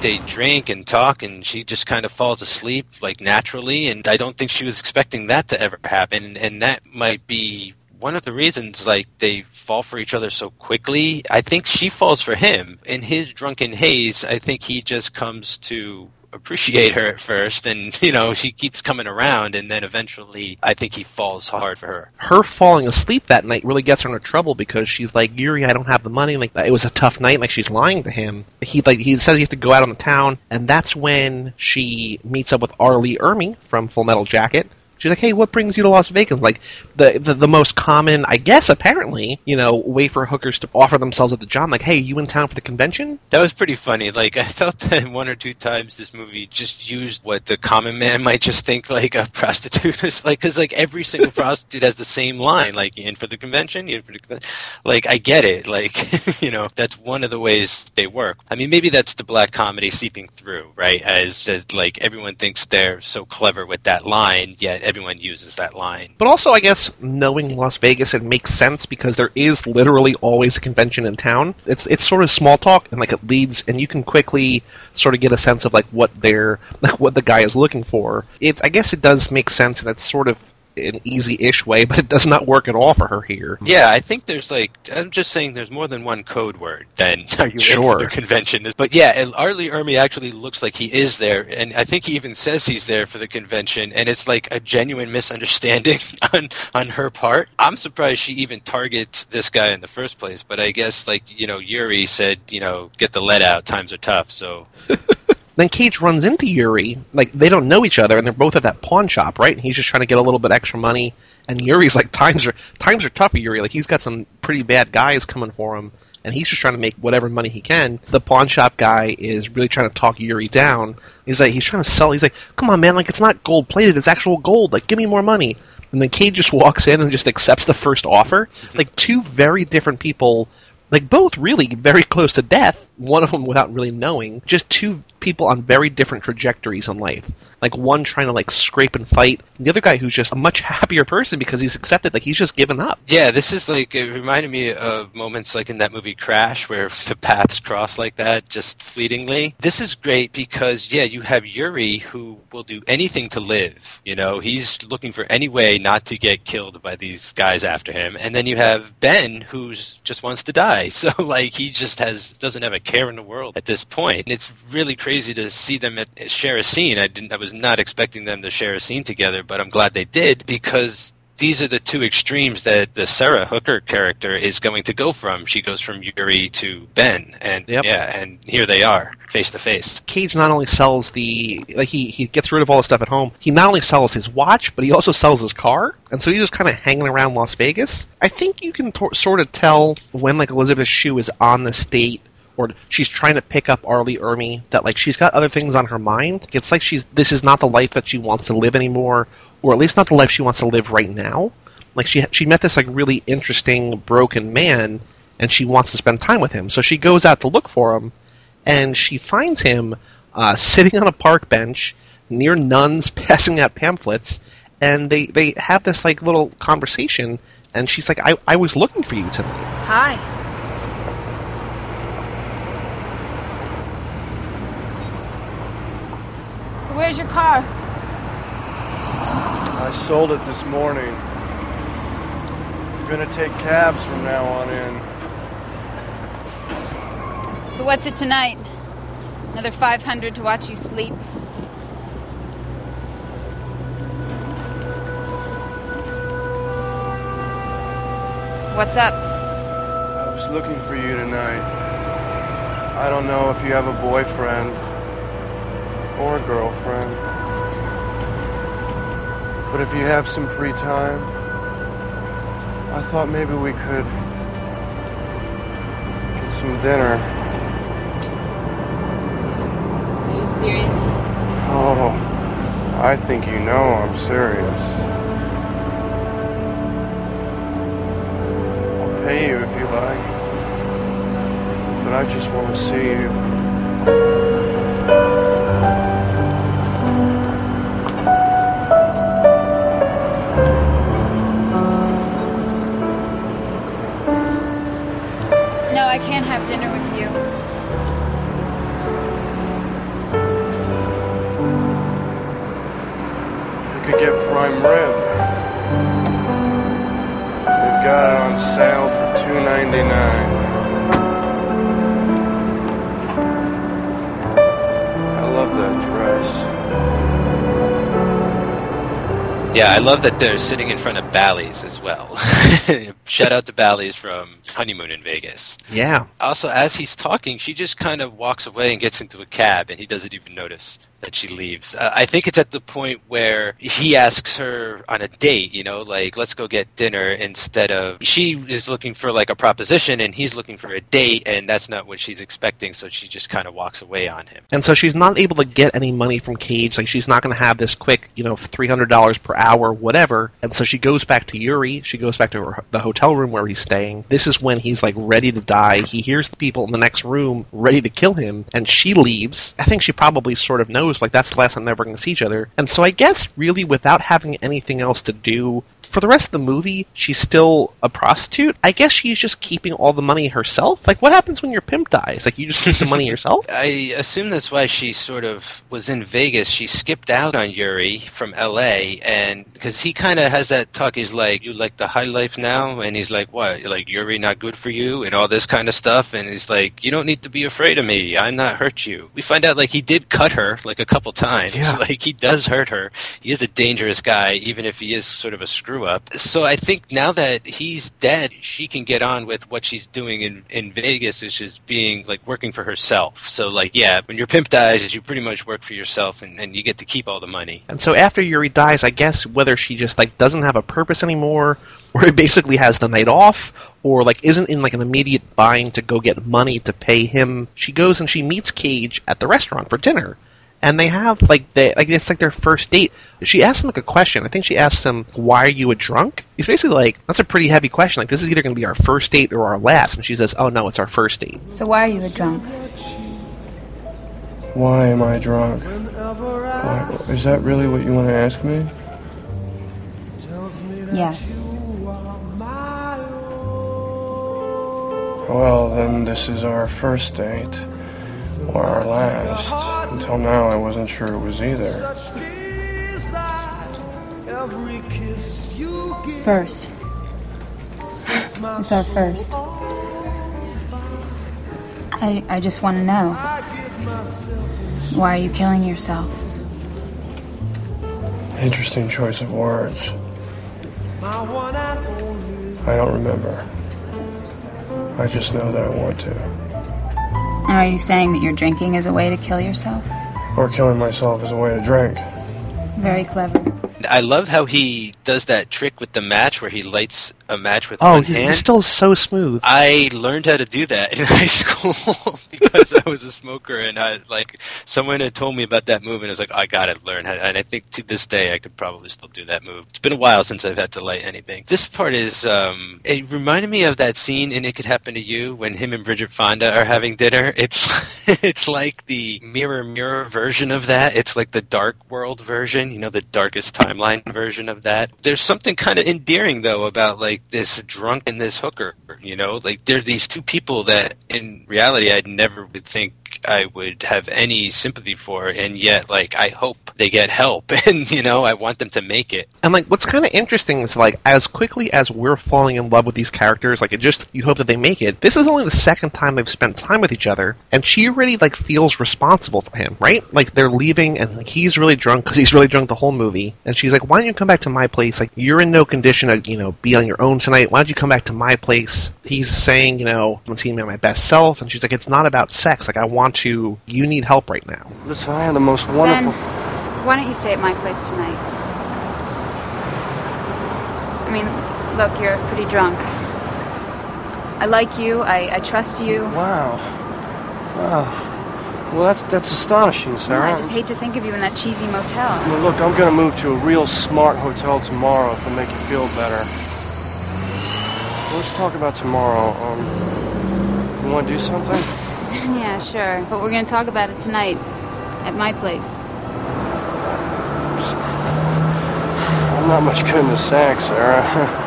They drink and talk, and she just kind of falls asleep like naturally. And I don't think she was expecting that to ever happen. And that might be one of the reasons like they fall for each other so quickly. I think she falls for him. In his drunken haze, I think he just comes to appreciate her at first and you know she keeps coming around and then eventually i think he falls hard for her Her falling asleep that night really gets her into trouble because she's like, Yuri, I don't have the money. Like it was a tough night. Like she's lying to him. He like he says he has to go out on the town, and that's when she meets up with R. Lee Ermey from Full Metal Jacket. She's like, "Hey, what brings you to Las Vegas?" Like the, the the most common, I guess, apparently, you know, way for hookers to offer themselves at the job. Like, "Hey, you in town for the convention?" that was pretty funny like i felt that one or two times this movie just used what the common man might just think like a prostitute is like because like every single prostitute has the same line like you in for the convention in for the convention like i get it like you know that's one of the ways they work i mean maybe that's the black comedy seeping through right as, as like everyone thinks they're so clever with that line yet everyone uses that line But also, I guess knowing Las Vegas, it makes sense because there is literally always a convention in town. It's it's sort of small talk, and like it leads, and you can quickly sort of get a sense of like what they're like what the guy is looking for. It I guess it does make sense, and it's sort of an easy-ish way, but it does not work at all for her here. Yeah, I think there's like I'm just saying there's more than one code word than are you Sure. the convention. Is. But yeah, R. Lee Ermey actually looks like he is there, and I think he even says he's there for the convention, and it's like a genuine misunderstanding on on her part. I'm surprised she even targets this guy in the first place, but I guess like you know Yuri said, you know, get the lead out, times are tough, so Then Cage runs into Yuri. Like they don't know each other, and they're both at that pawn shop, right? And he's just trying to get a little bit extra money. And Yuri's like, times are times are tough for Yuri. Like he's got some pretty bad guys coming for him, and he's just trying to make whatever money he can. The pawn shop guy is really trying to talk Yuri down. He's like, he's trying to sell. He's like, come on, man, like it's not gold plated, it's actual gold. Like give me more money. And then Cage just walks in and just accepts the first offer. Mm-hmm. Like two very different people like both really very close to death one of them without really knowing just two people on very different trajectories in life like one trying to like scrape and fight the other guy who's just a much happier person because he's accepted like he's just given up Yeah, this is like it reminded me of moments like in that movie Crash where the paths cross like that just fleetingly. This is great because yeah, you have Yuri who will do anything to live. You know, he's looking for any way not to get killed by these guys after him. And then you have Ben who's just wants to die. So like he just has doesn't have a care in the world at this point. And it's really crazy to see them at, share a scene. I didn't I was not expecting them to share a scene together, but I'm glad they did because these are the two extremes that the Sarah Hooker character is going to go from. She goes from Yuri to Ben, and Yep. yeah, and here they are, face to face. cage not only sells the like he, he gets rid of all the stuff at home he not only sells his watch but he also sells his car and so he's just kind of hanging around las vegas i think you can tor- sort of tell when like elizabeth shue is on the state or she's trying to pick up R. Lee Ermey, that like she's got other things on her mind. It's like she's this is not the life that she wants to live anymore, or at least not the life she wants to live right now. Like she she met this like really interesting broken man, and she wants to spend time with him. So she goes out to look for him, and she finds him uh, sitting on a park bench near nuns passing out pamphlets, and they they have this like little conversation. And she's like, "I I was looking for you tonight." Hi. So where's your car? I sold it this morning. I'm gonna take cabs from now on in. So what's it tonight? Another 500 to watch you sleep? What's up? I was looking for you tonight. I don't know if you have a boyfriend or a girlfriend. But if you have some free time, I thought maybe we could get some dinner. Are you serious? Oh, I think you know I'm serious. I'll pay you if you like. But I just want to see you. I can't have dinner with you. You could get prime rib. They've got it on sale for two ninety nine. I love that dress. Yeah, I love that they're sitting in front of Bally's as well. Shout out to Bally's from Honeymoon in Vegas. Yeah, Also, as he's talking, she just kind of walks away and gets into a cab, and he doesn't even notice that she leaves. Uh, I think it's at the point where he asks her on a date, you know, like, let's go get dinner, instead of she is looking for like a proposition and he's looking for a date, and that's not what she's expecting, so she just kind of walks away on him. And so she's not able to get any money from Cage. Like she's not going to have this quick, you know, three hundred dollars per hour, whatever. And so she goes back to Yuri. She goes back to her, the hotel room where he's staying. This is when he's like ready to die. He hears the people in the next room ready to kill him, and she leaves. I think she probably sort of knows like that's the last time they're ever going to see each other. And so I guess really without having anything else to do for the rest of the movie, she's still a prostitute. I guess she's just keeping all the money herself. Like, what happens when your pimp dies? Like, you just keep the money yourself? I assume that's why she sort of was in Vegas. She skipped out on Yuri from L.A. and because he kind of has that talk. He's like, "You like the high life now," and he's like, "What? Like Yuri not good for you?" and all this kind of stuff. And he's like, "You don't need to be afraid of me. I'm not hurt you." We find out like he did cut her like a couple times. Yeah. Like he does hurt her. He is a dangerous guy, even if he is sort of a screw up. So I think now that he's dead, she can get on with what she's doing in in Vegas, which is being like working for herself. So like, yeah, when your pimp dies, you pretty much work for yourself, and, and you get to keep all the money. And so after Yuri dies, I guess whether she just like doesn't have a purpose anymore, or it basically has the night off, or like isn't in like an immediate bind to go get money to pay him, she goes and she meets Cage at the restaurant for dinner. And they have like they like it's like their first date. She asks him like a question. I think she asks him, "Why are you a drunk?" He's basically like, "That's a pretty heavy question. Like this is either going to be our first date or our last." And she says, "Oh no, it's our first date." So why are you a drunk? Why am I drunk? Why, is that really what you want to ask me? Yes. Well, then this is our first date. Or our last. Until now, I wasn't sure it was either. First. It's our first. I, I just want to know. Why are you killing yourself? Interesting choice of words. I don't remember. I just know that I want to. Are you saying that you're drinking as a way to kill yourself? Or killing myself is a way to drink. Very clever. I love how he does that trick with the match where he lights a match with Oh, one he's, hand. he's still so smooth. I learned how to do that in high school because I was a smoker, and I like someone had told me about that move, and I was like, I gotta learn. And I think to this day, I could probably still do that move. It's been a while since I've had to light anything. This part is, um, it reminded me of that scene in It Could Happen to You when him and Bridget Fonda are having dinner. It's it's like the mirror mirror version of that. It's like the dark world version, you know, the darkest timeline version of that. There's something kind of endearing though about like this drunk and this hooker, you know, like they're these two people that in reality I'd never would think I would have any sympathy for, and yet like I hope they get help, and you know I want them to make it. And like, what's kind of interesting is like, as quickly as we're falling in love with these characters, like it just you hope that they make it. This is only the second time they've spent time with each other, and she already like feels responsible for him, right? Like they're leaving, and like he's really drunk because he's really drunk the whole movie, and she's like, "Why don't you come back to my place? Like you're in no condition to you know be on your own tonight. Why don't you come back to my place?" He's saying, "You know, I'm seeing me my best self," and she's like, "It's not about sex. Like I want to. You need help right now." Listen, I had the most wonderful. Ben, why don't you stay at my place tonight? I mean, look, you're pretty drunk. I like you. I, I trust you. Wow. Wow. Well, that's that's astonishing, Sarah. I just hate to think of you in that cheesy motel. Well, look, I'm gonna move to a real smart hotel tomorrow if it'll make you feel better. Let's talk about tomorrow. Um, you want to do something? Yeah, sure. But we're gonna talk about it tonight at my place. I'm not much good in the sack, Sarah.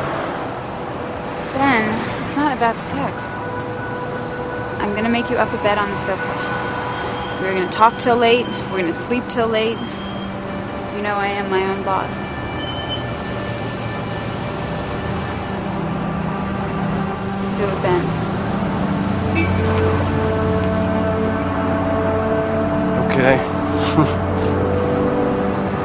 Ben, it's not about sex. I'm gonna make you up a bed on the sofa. We're gonna talk till late. We're gonna sleep till late. As you know, I am my own boss. Do it, Ben. Okay.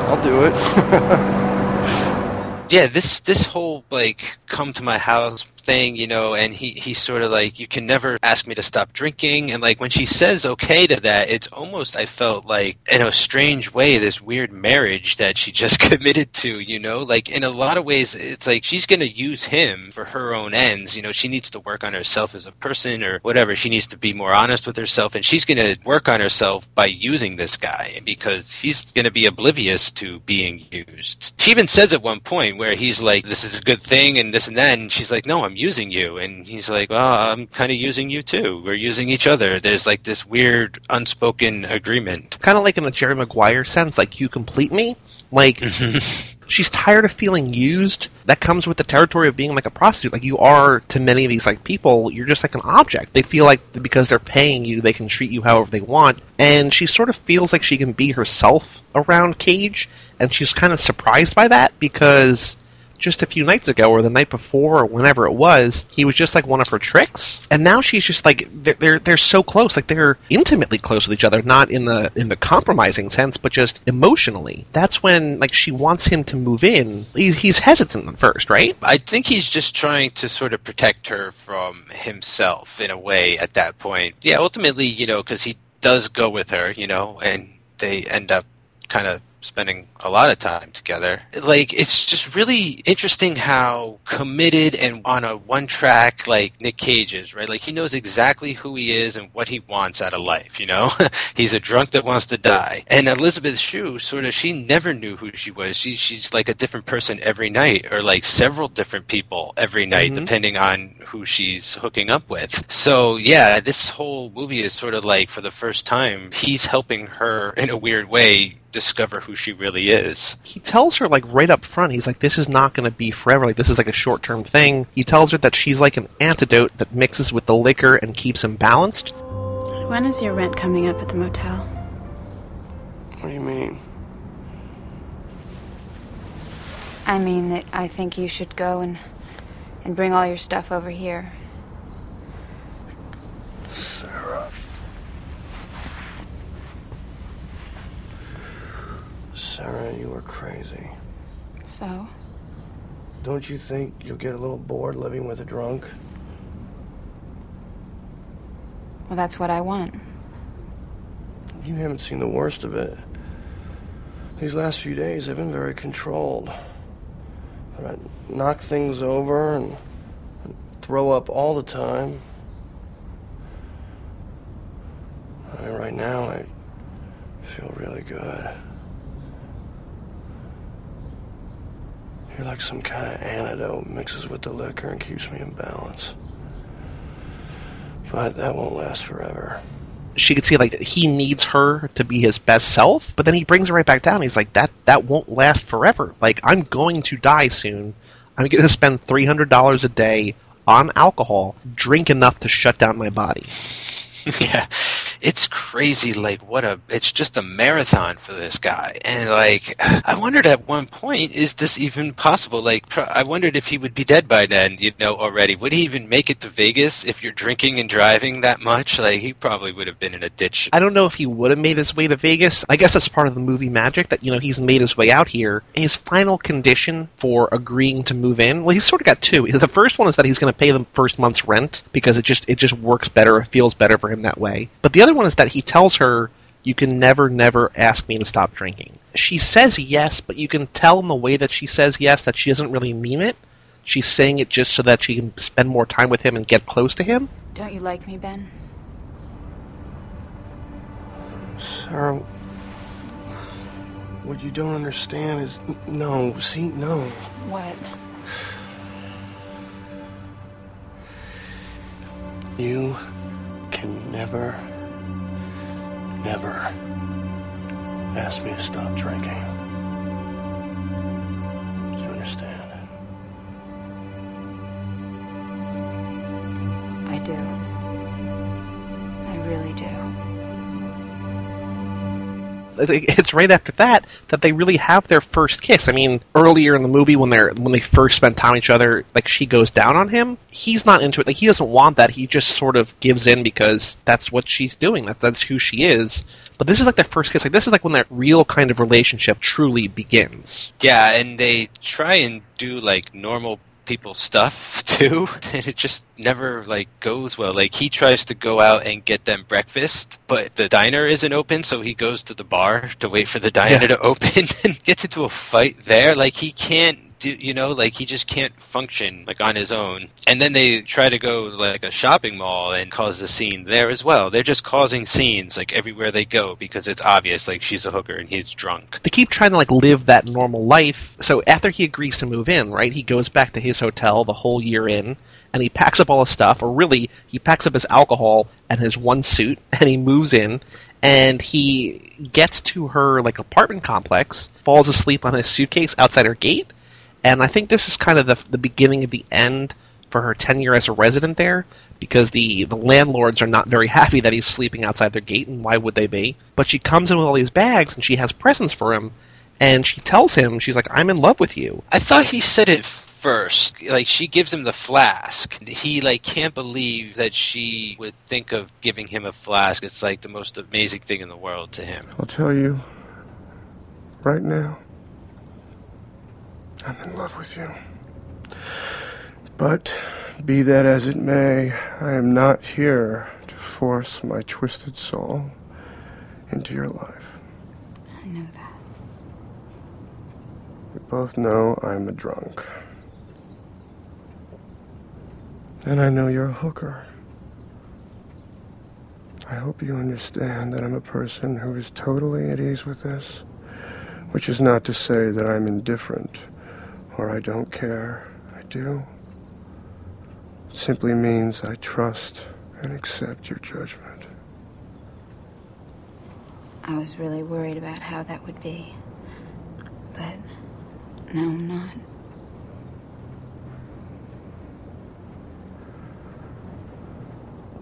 I'll do it. yeah, this this whole like come to my house thing, you know, and he he's sort of like you can never ask me to stop drinking and like when she says okay to that, it's almost I felt like in a strange way this weird marriage that she just committed to, you know? Like in a lot of ways it's like she's going to use him for her own ends, you know, she needs to work on herself as a person or whatever. She needs to be more honest with herself and she's going to work on herself by using this guy because he's going to be oblivious to being used. She even says at one point where he's like this is a good thing and this and that and she's like no, I'm I'm using you. And he's like, well, I'm kind of using you too. We're using each other. There's like this weird unspoken agreement. Kind of like in the Jerry Maguire sense, like you complete me. Like mm-hmm. she's tired of feeling used. That comes with the territory of being like a prostitute. Like you are to many of these like people, you're just like an object. They feel like because they're paying you, they can treat you however they want. And she sort of feels like she can be herself around Cage, and she's kind of surprised by that because just a few nights ago or the night before or whenever it was, he was just like one of her tricks. And now she's just like they're they're, they're so close, like they're intimately close with each other, not in the in the compromising sense, but just emotionally. That's when like she wants him to move in. He's, he's hesitant at first, right? I think he's just trying to sort of protect her from himself in a way at that point. Yeah, ultimately, you know, because he does go with her, you know, and they end up kind of spending a lot of time together. Like it's just really interesting how committed and on a one track like Nick Cage is, right? Like he knows exactly who he is and what he wants out of life, you know? He's a drunk that wants to die. And Elizabeth Shue sort of she never knew who she was. She she's like a different person every night or like several different people every night Mhm. depending on who she's hooking up with. So yeah, this whole movie is sort of like for the first time he's helping her in a weird way discover who she really is. He tells her like right up front, he's like, "This is not going to be forever. Like this is like a short term thing." He tells her that she's like an antidote that mixes with the liquor and keeps him balanced. When is your rent coming up at the motel? What do you mean? I mean that I think you should go and and bring all your stuff over here. Sarah. Sarah, you are crazy. So, Don't you think you'll get a little bored living with a drunk? well, that's what I want. You haven't seen the worst of it. These last few days have been very controlled. But I knock things over and, and throw up all the time. I mean, right now, I feel really good. You're like some kind of antidote mixes with the liquor and keeps me in balance. But that won't last forever. she could see like he needs her to be his best self, but then he brings her right back down. He's like that that won't last forever. Like I'm going to die soon. I'm going to spend three hundred dollars a day on alcohol, drink enough to shut down my body. yeah it's crazy like what a it's just a marathon for this guy and like i wondered at one point is this even possible like i wondered if he would be dead by then you know already would he even make it to vegas if you're drinking and driving that much like he probably would have been in a ditch I don't know if he would have made his way to Vegas. I guess that's part of the movie magic that you know he's made his way out here. His final condition for agreeing to move in, well, he's sort of got two. The first one is that he's going to pay the first month's rent because it just it just works better, it feels better for him that way. But the other one is that he tells her you can never, never ask me to stop drinking. She says yes, but you can tell in the way that she says yes that she doesn't really mean it. She's saying it just so that she can spend more time with him and get close to him. Don't you like me, Ben? Sarah, what you don't understand is no, see, no. What? You can never, never asked me to stop drinking. Do you understand? I do. I really do. It's right after that that they really have their first kiss. I mean, earlier in the movie when they're when they first spend time with each other, like she goes down on him. He's not into it. Like he doesn't want that. He just sort of gives in because that's what she's doing. That that's who she is. But this is like their first kiss. Like this is like when that real kind of relationship truly begins. yeah and they try and do like normal people stuff too and it just never like goes well like he tries to go out and get them breakfast but the diner isn't open so he goes to the bar to wait for the diner Yeah. to open and gets into a fight there like he can't do you know like he just can't function like on his own. And then they try to go like a shopping mall and cause a scene there as well. They're just causing scenes like everywhere they go because it's obvious like she's a hooker and he's drunk. They keep trying to like live that normal life. So after he agrees to move in right he goes back to his hotel the whole year in and he packs up all his stuff or really he packs up his alcohol and his one suit and he moves in and he gets to her like apartment complex falls asleep on his suitcase outside her gate and I think this is kind of the, the beginning of the end for her tenure as a resident there, because the, the landlords are not very happy that he's sleeping outside their gate, and why would they be? But she comes in with all these bags, and she has presents for him, and she tells him, she's like, I'm in love with you. I thought he said it first. Like, she gives him the flask. He, like, can't believe that she would think of giving him a flask. It's, like, the most amazing thing in the world to him. I'll tell you right now. I'm in love with you. But, be that as it may, I am not here to force my twisted soul into your life. I know that. We both know I'm a drunk. And I know you're a hooker. I hope you understand that I'm a person who is totally at ease with this, which is not to say that I'm indifferent or I don't care. I do. It simply means I trust and accept your judgment. I was really worried about how that would be. But no, I'm not.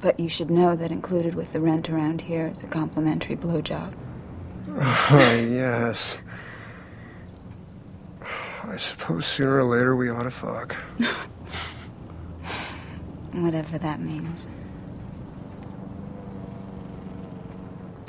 But you should know that included with the rent around here is a complimentary blowjob. Oh, yes. I suppose sooner or later we ought to fuck. Whatever that means.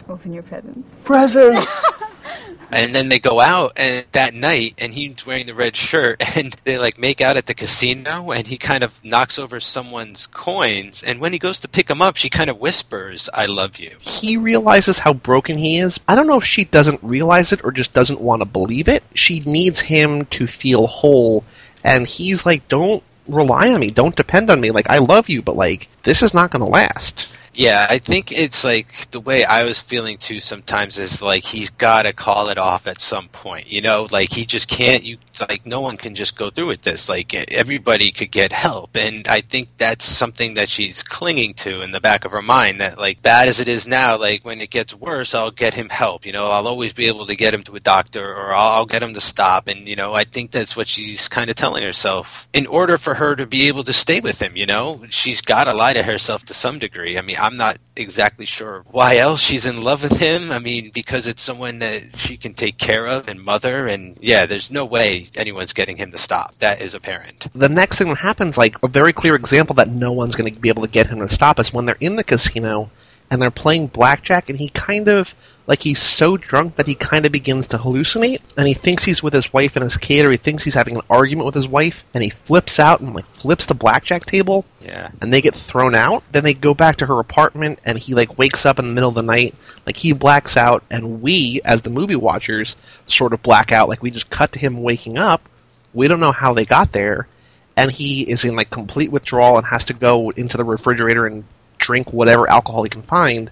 Open your presents. Presents! and then they go out and that night and he's wearing the red shirt and they like make out at the casino and he kind of knocks over someone's coins and when he goes to pick them up she kind of whispers i love you. He realizes how broken he is. I don't know if she doesn't realize it or just doesn't want to believe it. She needs him to feel whole and he's like don't rely on me. Don't depend on me. Like i love you but like this is not going to last yeah, I think it's like the way I was feeling too sometimes is like he's got to call it off at some point. You know, like he just can't. You like no one can just go through with this. Like everybody could get help, and I think that's something that she's clinging to in the back of her mind. That like bad as it is now, like when it gets worse, I'll get him help. You know, I'll always be able to get him to a doctor, or I'll, I'll get him to stop. And you know, I think that's what she's kind of telling herself in order for her to be able to stay with him. You know, she's got to lie to herself to some degree. I mean. I'm not exactly sure why else she's in love with him. I mean, because it's someone that she can take care of and mother, and yeah, there's no way anyone's getting him to stop. That is apparent. The next thing that happens, like a very clear example that no one's going to be able to get him to stop, is when they're in the casino and they're playing blackjack, and he kind of like he's so drunk that he kind of begins to hallucinate, and he thinks he's with his wife and his kid, or he thinks he's having an argument with his wife, and he flips out and like flips the blackjack table. Yeah. And they get thrown out. Then they go back to her apartment, and he like wakes up in the middle of the night, like he blacks out, and we, as the movie watchers, sort of black out. Like we just cut to him waking up. We don't know how they got there, and he is in like complete withdrawal and has to go into the refrigerator and drink whatever alcohol he can find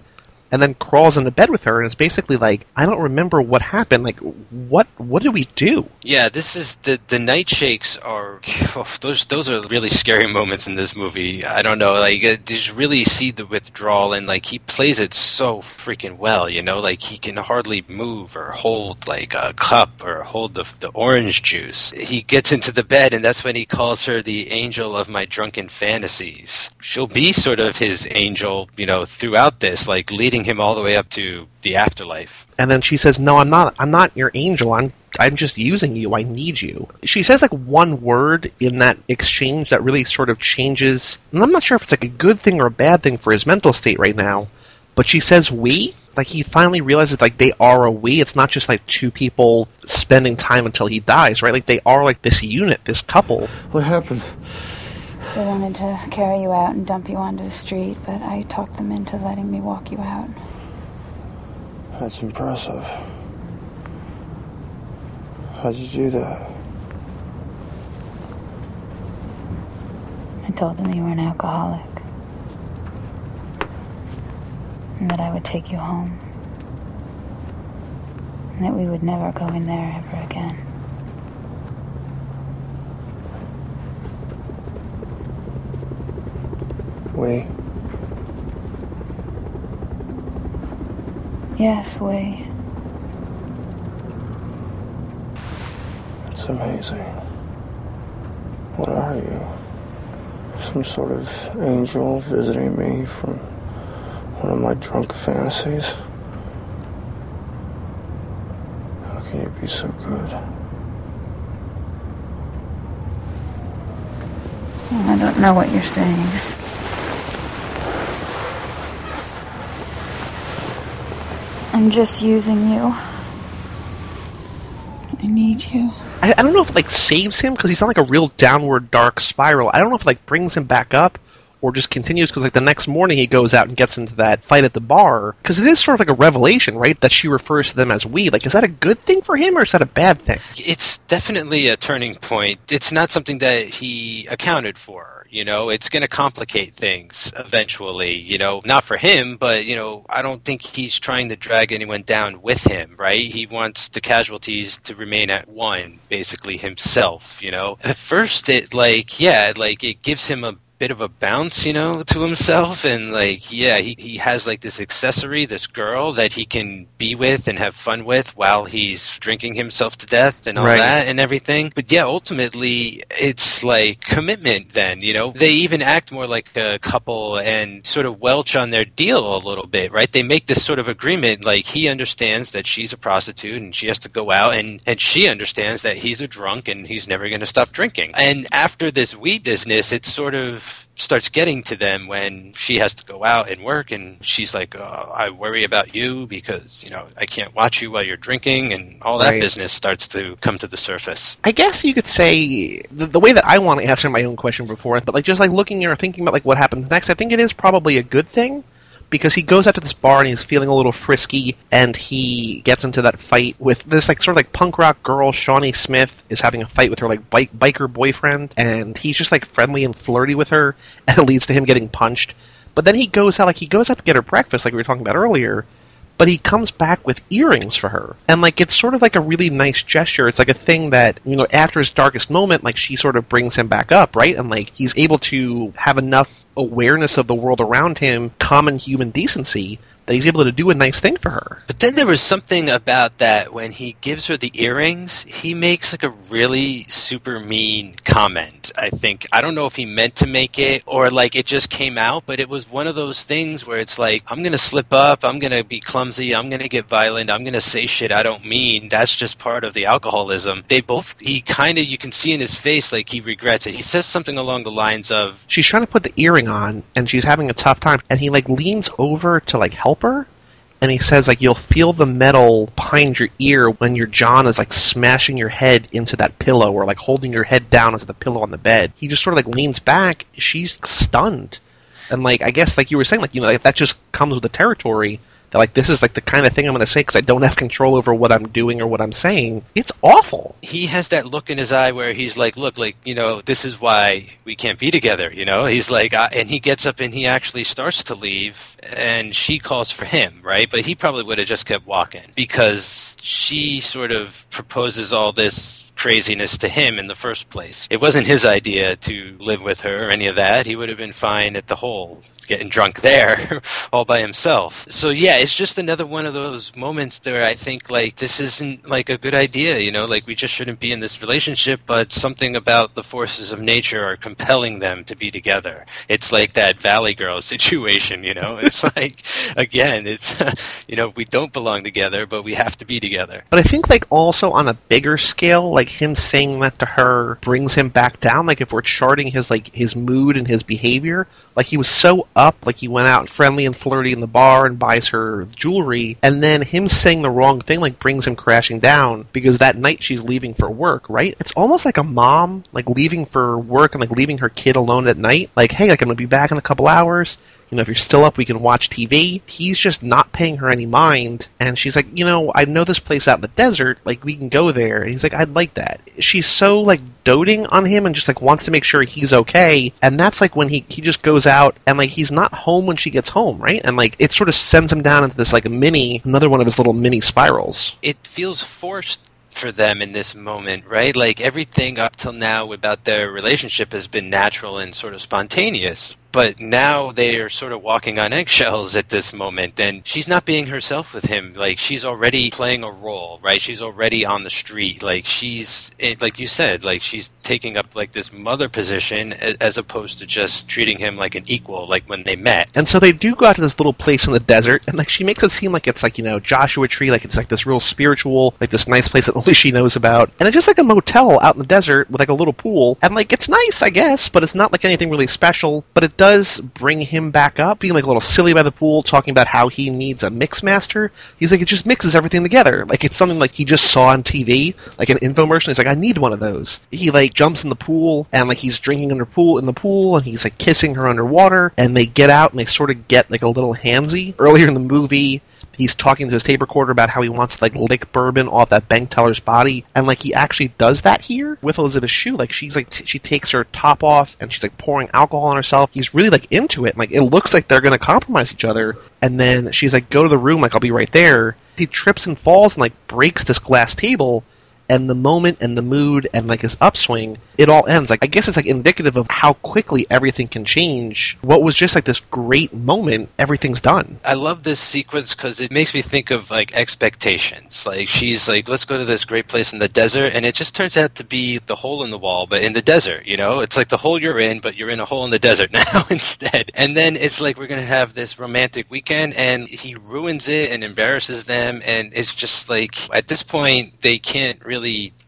and then crawls into bed with her and it's basically like, I don't remember what happened. Like, what what did we do? Yeah, this is the the night shakes are oh, those those are really scary moments in this movie. I don't know, like uh, you just really see the withdrawal and like he plays it so freaking well. You know, like he can hardly move or hold like a cup or hold the the orange juice. He gets into the bed and that's when he calls her the angel of my drunken fantasies. She'll be sort of his angel, you know, throughout this, like leading him all the way up to the afterlife. And then she says, "No, I'm not. I'm not your angel. I'm I'm just using you. I need you." She says like one word in that exchange that really sort of changes. And I'm not sure if it's like a good thing or a bad thing for his mental state right now. But she says we. Like he finally realizes like they are a we. It's not just like two people spending time until he dies, right? Like they are like this unit, this couple. What happened? They wanted to carry you out and dump you onto the street, but I talked them into letting me walk you out. That's impressive. How'd you do that? I told them you were an alcoholic. And that I would take you home. And that we would never go in there ever again. We. Yes, we. It's amazing. What are you? Some sort of angel visiting me from one of my drunk fantasies? How can you be so good? I don't know what you're saying. I'm just using you. I need you. I, I don't know if it like saves him because he's on like a real downward dark spiral. I don't know if it like brings him back up or just continues because like the next morning he goes out and gets into that fight at the bar because it is sort of like a revelation, right? That she refers to them as we. Like, is that a good thing for him or is that a bad thing? It's definitely a turning point. It's not something that he accounted for. You know, it's going to complicate things eventually. You know, not for him, but you know, I don't think he's trying to drag anyone down with him. Right? He wants the casualties to remain at one, basically himself. You know, at first it like yeah, like it gives him a bit of a bounce, you know, to himself. And like, yeah, he, he has like this accessory, this girl that he can be with and have fun with while he's drinking himself to death and all Right. that and everything. But yeah, ultimately it's like commitment then, you know. They even act more like a couple and sort of welch on their deal a little bit, right? They make this sort of agreement like he understands that she's a prostitute and she has to go out and, and she understands that he's a drunk and he's never going to stop drinking. And after this weed business, it's sort of starts getting to them when she has to go out and work and she's like oh, i worry about you because you know i can't watch you while you're drinking and all that Right. business starts to come to the surface I guess you could say the, the way that I want to answer my own question before, but like just like looking or thinking about like what happens next, I think it is probably a good thing because he goes out to this bar and he's feeling a little frisky and he gets into that fight with this like sort of like punk rock girl Shawnee Smith is having a fight with her like bike biker boyfriend and he's just like friendly and flirty with her and it leads to him getting punched. But then he goes out like he goes out to get her breakfast like we were talking about earlier but he comes back with earrings for her. And like it's sort of like a really nice gesture. It's like a thing that, you know, after his darkest moment, like she sort of brings him back up, right? And like he's able to have enough awareness of the world around him, common human decency, that he's able to do a nice thing for her. But then there was something about that when he gives her the earrings, he makes like a really super mean comment. I think I don't know if he meant to make it or like it just came out, but it was one of those things where it's like I'm going to slip up, I'm going to be clumsy, I'm going to get violent, I'm going to say shit I don't mean. That's just part of the alcoholism. They both he kind of you can see in his face like he regrets it. He says something along the lines of She's trying to put the earring on and she's having a tough time and he like leans over to like help her and he says like you'll feel the metal behind your ear when your John is like smashing your head into that pillow or like holding your head down into the pillow on the bed. He just sort of like leans back. She's stunned, and like I guess like you were saying like you know like, that just comes with the territory. Like this is like the kind of thing I'm going to say because I don't have control over what I'm doing or what I'm saying. It's awful. he has that look in his eye where he's like, "Look, like you know, this is why we can't be together." You know, he's like, and he gets up and he actually starts to leave, and she calls for him, right? But he probably would have just kept walking because she sort of proposes all this craziness to him in the first place. It wasn't his idea to live with her or any of that. He would have been fine at the hole, getting drunk there all by himself. So yeah, it's just another one of those moments where I think like this isn't like a good idea, you know, like we just shouldn't be in this relationship, but something about the forces of nature are compelling them to be together. It's like that Valley Girl situation, you know. It's like again, it's you know, we don't belong together, but we have to be together. But I think like also on a bigger scale, like him saying that to her brings him back down. Like if we're charting his like his mood and his behavior, like he was so up, like he went out friendly and flirty in the bar and buys her jewelry, and then him saying the wrong thing like brings him crashing down because that night she's leaving for work, right? It's almost like a mom like leaving for work and like leaving her kid alone at night. Like, hey, like I'm gonna be back in a couple hours. You know, if you're still up, we can watch TV. He's just not paying her any mind. And she's like, you know, I know this place out in the desert. Like, we can go there. And he's like, I'd like that. She's so, like, doting on him and just, like, wants to make sure he's okay. And that's, like, when he, he just goes out and, like, he's not home when she gets home, right? And, like, it sort of sends him down into this, like, mini, another one of his little mini spirals. It feels forced for them in this moment, right? Like everything up till now about their relationship has been natural and sort of spontaneous. But now they are sort of walking on eggshells at this moment, and she's not being herself with him. Like she's already playing a role, right? She's already on the street. Like she's, eh, like you said, like she's taking up like this mother position as opposed to just treating him like an equal, like when they met. And so they do go out to this little place in the desert, and like she makes it seem like it's like you know Joshua Tree, like it's like this real spiritual, like this nice place that only she knows about, and it's just like a motel out in the desert with like a little pool, and like it's nice, I guess, but it's not like anything really special. But it does bring him back up, being like a little silly by the pool, talking about how he needs a mix master. He's like, it just mixes everything together, like it's something like he just saw on TV, like an infomercial. He's like, I need one of those. He like jumps in the pool and like he's drinking under pool in the pool, and he's like kissing her underwater, and they get out and they sort of get like a little handsy. Earlier in the movie, he's talking to his tape recorder about how he wants to like lick bourbon off that bank teller's body, and like he actually does that here with Elizabeth Shue. Like she's like t- she takes her top off and she's like pouring alcohol on herself. He's really like into it. Like it looks like they're gonna compromise each other, and then she's like, "Go to the room. Like I'll be right there." He trips and falls and like breaks this glass table. And the moment and the mood and like his upswing, it all ends. Like I guess it's like indicative of how quickly everything can change. What was just like this great moment, everything's done. I love this sequence because it makes me think of like expectations. Like she's like, let's go to this great place in the desert, and it just turns out to be the hole in the wall, but in the desert. You know, it's like the hole you're in, but you're in a hole in the desert now instead. And then it's like we're gonna have this romantic weekend, and he ruins it and embarrasses them, and it's just like at this point they can't really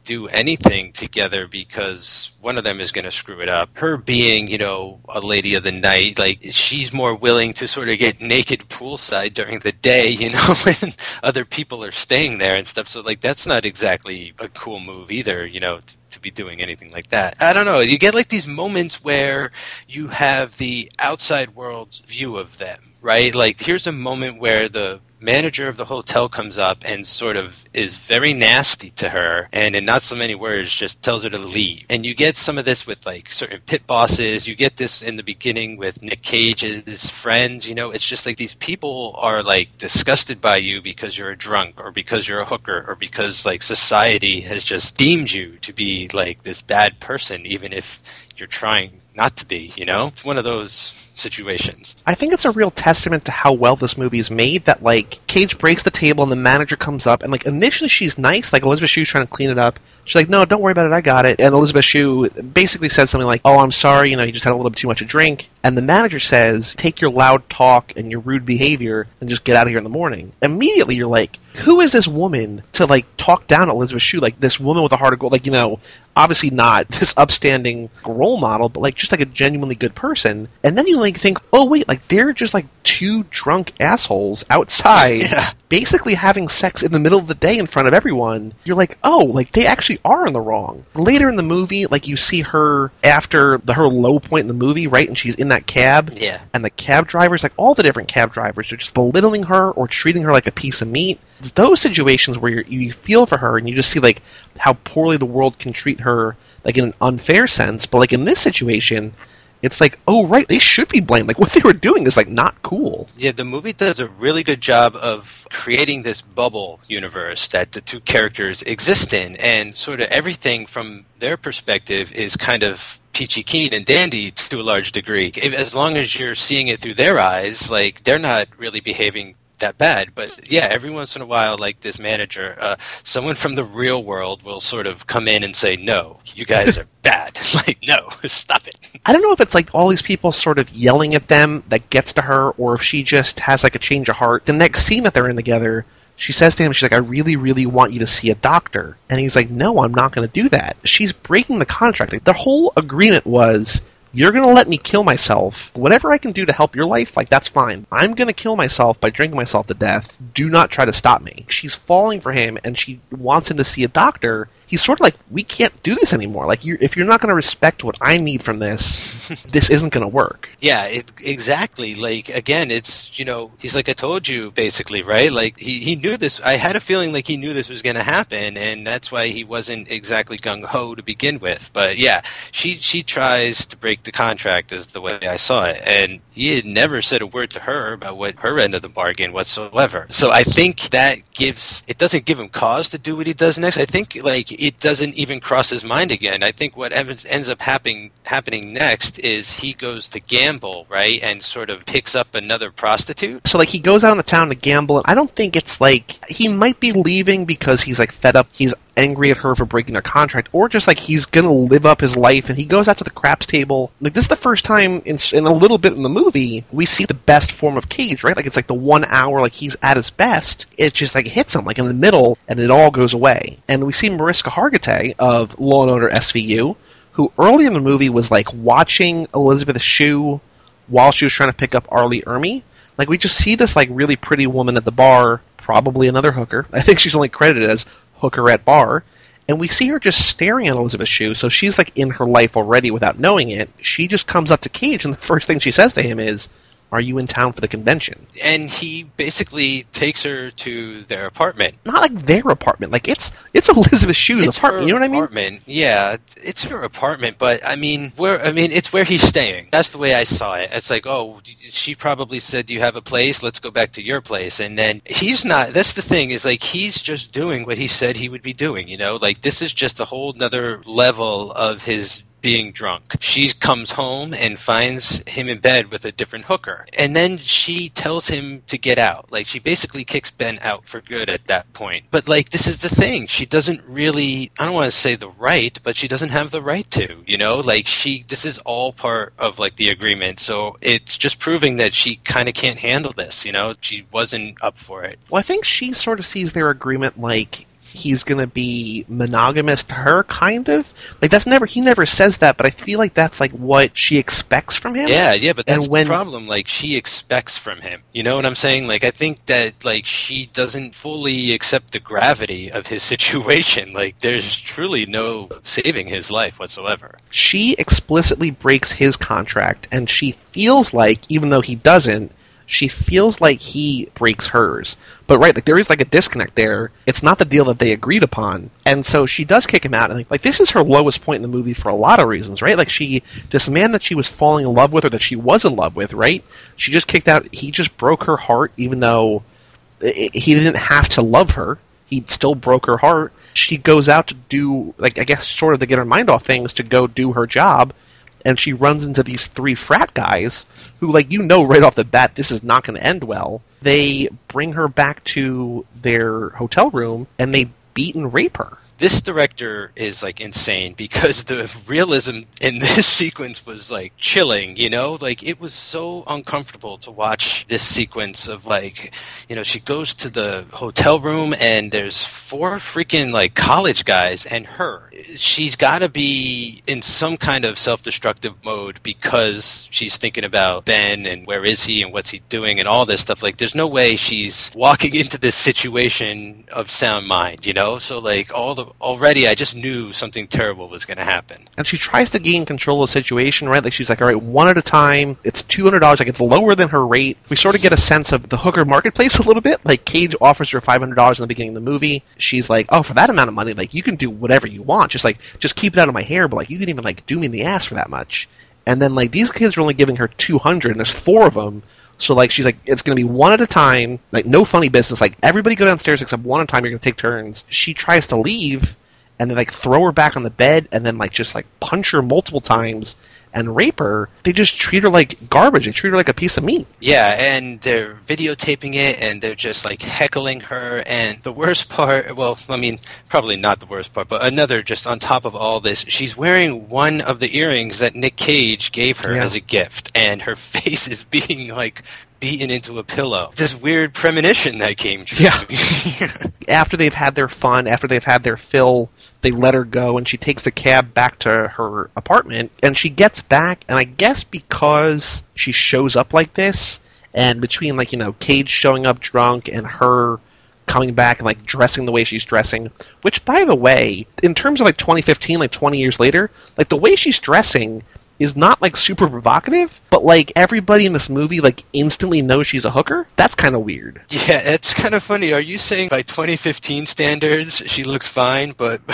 do anything together because one of them is going to screw it up. Her being, you know, a lady of the night, like she's more willing to sort of get naked poolside during the day, you know, when other people are staying there and stuff. So like that's not exactly a cool move either, you know, to be doing anything like that. I don't know. You get like these moments where you have the outside world's view of them, right? Like here's a moment where the manager of the hotel comes up and sort of is very nasty to her and in not so many words just tells her to leave. And you get some of this with like certain pit bosses. You get this in the beginning with nick cage's friends. You know it's just like these people are like disgusted by you because you're a drunk or because you're a hooker or because like society has just deemed you to be like this bad person even if you're trying not to be you know it's one of those situations I think it's a real testament to how well this movie is made that like Cage breaks the table and the manager comes up and like initially she's nice, like Elizabeth Shue's trying to clean it up. She's like, No, don't worry about it, I got it. And Elizabeth Shue basically says something like, Oh, I'm sorry, you know, you just had a little bit too much to drink. And the manager says, Take your loud talk and your rude behavior and just get out of here in the morning. Immediately you're like, Who is this woman to like talk down Elizabeth Shue? Like this woman with a heart of gold, like, you know, obviously not this upstanding role model, but like just like a genuinely good person. And then you like think, oh wait, like they're just like two drunk assholes outside, Yeah. basically having sex in the middle of the day in front of everyone. You're like, oh, like they actually are in the wrong. Later in the movie, like you see her after the her low point in the movie, right? And she's in that cab. Yeah. And the cab drivers, like all the different cab drivers, are just belittling her or treating her like a piece of meat. It's those situations where you feel for her and you just see like how poorly the world can treat her, like in an unfair sense. But like in this situation, it's like, oh right, they should be blamed. Like what they were doing is like not cool. Yeah, the movie does a really good job of creating this bubble universe that the two characters exist in, and sort of everything from their perspective is kind of peachy keen and dandy to a large degree. If, as long as you're seeing it through their eyes, like they're not really behaving that bad. But yeah, every once in a while, like this manager, uh, someone from the real world will sort of come in and say, "No, you guys are bad. like, no, stop it." I don't know if it's like all these people sort of yelling at them that gets to her, or if she just has like a change of heart. The next scene that they're in together, she says to him, she's like, I really, really want you to see a doctor. And he's like, No, I'm not going to do that. She's breaking the contract. Like, the whole agreement was. You're going to let me kill myself. Whatever I can do to help your life, like, that's fine. I'm going to kill myself by drinking myself to death. Do not try to stop me. She's falling for him and she wants him to see a doctor. He's sort of like, we can't do this anymore. Like, you if you're not going to respect what I need from this, this isn't going to work. Yeah, it, exactly. Like again, it's you know, he's like I told you, basically, right? Like he, he knew this. I had a feeling like he knew this was going to happen, and that's why he wasn't exactly gung ho to begin with. But yeah, she she tries to break the contract, is the way I saw it, and he had never said a word to her about what her end of the bargain whatsoever. So I think that gives it doesn't give him cause to do what he does next. I think like it doesn't even cross his mind again. I think what ends up happening happening next is he goes to gamble, right, and sort of picks up another prostitute. So like he goes out on the town to gamble, and I don't think it's like he might be leaving because he's like fed up. He's angry at her for breaking their contract, or just like he's gonna live up his life, and he goes out to the craps table. Like this is the first time in, in a little bit in the movie we see the best form of Cage, right? Like it's like the one hour, like he's at his best. It just like hits him like in the middle, and it all goes away. And we see Mariska Hargitay of Law and Order SVU, who early in the movie was like watching Elizabeth Shue while she was trying to pick up R. Lee Ermey. Like we just see this like really pretty woman at the bar, probably another hooker. I think she's only credited as hooker at bar. And we see her just staring at Elizabeth Shue, so she's like in her life already without knowing it. She just comes up to Cage, and the first thing she says to him is, are you in town for the convention? And he basically takes her to their apartment. Not like their apartment. Like it's it's Elizabeth Shue's it's apartment. You know what I mean? Apartment. Yeah, it's her apartment. But I mean, where I mean, it's where he's staying. That's the way I saw it. It's like, oh, she probably said, "Do you have a place? Let's go back to your place." And then he's not. That's the thing is like he's just doing what he said he would be doing. You know, like this is just a whole nother level of his being drunk. She comes home and finds him in bed with a different hooker. And then she tells him to get out. Like, she basically kicks Ben out for good at that point. But, like, this is the thing. She doesn't really, I don't want to say the right, but she doesn't have the right to, you know? Like, she, this is all part of, like, the agreement. So it's just proving that she kind of can't handle this, you know? She wasn't up for it. Well, I think she sort of sees their agreement like he's going to be monogamous to her, kind of. Like that's never he never says that, but I feel like that's like what she expects from him. Yeah, yeah, but that's And when- the problem. Like she expects from him. You know what I'm saying? Like I think that like she doesn't fully accept the gravity of his situation. Like there's truly no saving his life whatsoever. She explicitly breaks his contract, and she feels like, even though he doesn't, she feels like he breaks hers. But right, like there is like a disconnect there. It's not the deal that they agreed upon, and so she does kick him out. And like, like this is her lowest point in the movie for a lot of reasons, right? Like she, this man that she was falling in love with, or that she was in love with, right? She just kicked out. He just broke her heart, even though i he didn't have to love her. He still broke her heart. She goes out to do, like, I guess, sort of to get her mind off things to go do her job, and she runs into these three frat guys who, like, you know right off the bat, this is not going to end well. They bring her back to their hotel room and they beat and rape her. This director is like insane because the realism in this sequence was like chilling, you know? Like it was so uncomfortable to watch this sequence of like, you know, she goes to the hotel room and there's four freaking like college guys and her. She's got to be in some kind of self-destructive mode because she's thinking about Ben and where is he and what's he doing and all this stuff. Like there's no way she's walking into this situation of sound mind, you know? So like all the already I just knew something terrible was going to happen. And she tries to gain control of the situation, right? Like she's like, all right, one at a time. It's two hundred dollars. Like it's lower than her rate. We sort of get a sense of the hooker marketplace a little bit. Like Cage offers her five hundred dollars in the beginning of the movie. She's like, oh, for that amount of money, like you can do whatever you want. Just like, just keep it out of my hair, but like you can even like do me in the ass for that much. And then like these kids are only giving her two hundred, and there's four of them. So like she's like, it's gonna be one at a time, like no funny business. Like everybody go downstairs except one at a time. You're gonna take turns. She tries to leave, and then like throw her back on the bed, and then like just like punch her multiple times and rape her. They just treat her like garbage. They treat her like a piece of meat. Yeah, and they're videotaping it and they're just like heckling her. And the worst part, well, I mean, probably not the worst part, but another just on top of all this, she's wearing one of the earrings that Nick Cage gave her Yeah. as a gift, and her face is being like beaten into a pillow. This weird premonition that came true. Yeah. After they've had their fun, after they've had their fill, they let her go, and she takes a cab back to her apartment. And she gets back, and I guess because she shows up like this, and between like you know Cage showing up drunk and her coming back and like dressing the way she's dressing. Which, by the way, in terms of like 2015, like 20 years later, like the way she's dressing is not like super provocative, but like everybody in this movie like instantly knows she's a hooker. That's kind of weird. Yeah, it's kind of funny. Are you saying by 2015 standards she looks fine, but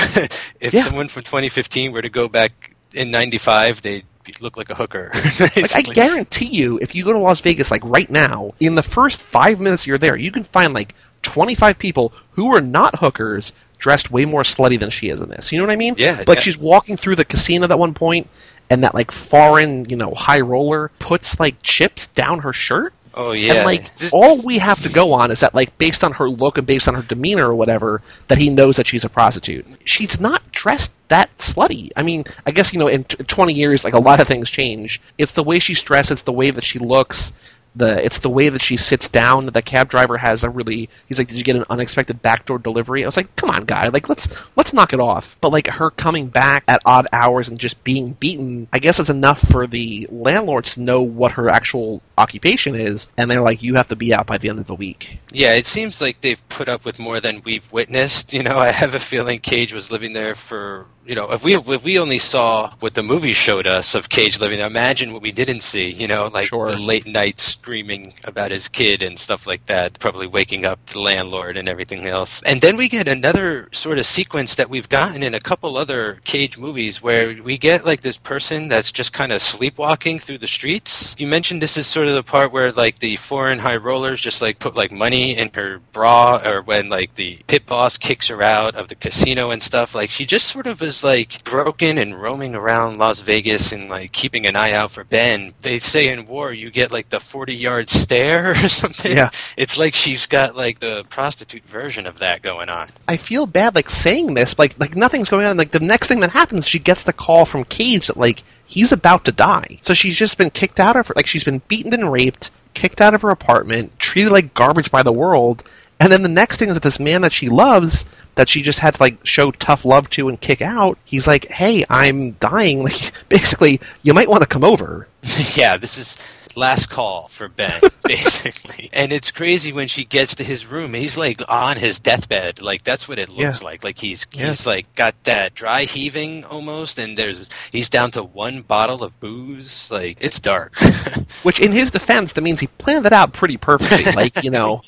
if Yeah. someone from 2015 were to go back in 95, they'd look like a hooker? Like, I guarantee you, if you go to Las Vegas, like right now, in the first five minutes you're there, you can find like 25 people who are not hookers dressed way more slutty than she is in this. You know what I mean? Yeah, Like yeah. she's walking through the casino at one point, and that like foreign, you know, high roller puts like chips down her shirt. Oh yeah. And like This- all we have to go on is that like based on her look and based on her demeanor or whatever, that he knows that she's a prostitute. She's not dressed that slutty. I mean, I guess you know in t- 20 years like a lot of things change. It's the way she's dressed, it's the way that she looks. The, it's the way that she sits down. The cab driver has a really. He's like, "Did you get an unexpected backdoor delivery?" I was like, "Come on, guy! Like, let's let's knock it off." But like her coming back at odd hours and just being beaten, I guess it's enough for the landlords to know what her actual occupation is, and they're like, "You have to be out by the end of the week." Yeah, it seems like they've put up with more than we've witnessed. You know, I have a feeling Cage was living there for you know, if we if we only saw what the movie showed us of Cage living there, imagine what we didn't see. You know, like Sure. the late nights screaming about his kid and stuff like that, probably waking up the landlord and everything else. And then we get another sort of sequence that we've gotten in a couple other Cage movies where we get like this person that's just kind of sleepwalking through the streets. You mentioned this is sort of the part where like the foreign high rollers just like put like money in her bra or when like the pit boss kicks her out of the casino and stuff. Like she just sort of is like broken and roaming around Las Vegas and like keeping an eye out for Ben. They say in war you get like the 40 yard stare or something. Yeah. It's like she's got like the prostitute version of that going on. I feel bad like saying this, like like nothing's going on. Like the next thing that happens, she gets the call from Cage that like he's about to die. So she's just been kicked out of her. Like she's been beaten and raped, kicked out of her apartment, treated like garbage by the world. And then the next thing is that this man that she loves, that she just had to like show tough love to and kick out, he's like, "Hey, I'm dying. Like basically, you might want to come over." yeah, this is last call for Ben, basically. and it's crazy when she gets to his room. He's like on his deathbed. Like that's what it looks Yeah. like. Like he's Yeah. he's like got that dry heaving almost, and there's he's down to one bottle of booze. Like it's dark. Which, in his defense, that means he planned that out pretty perfectly. like you know,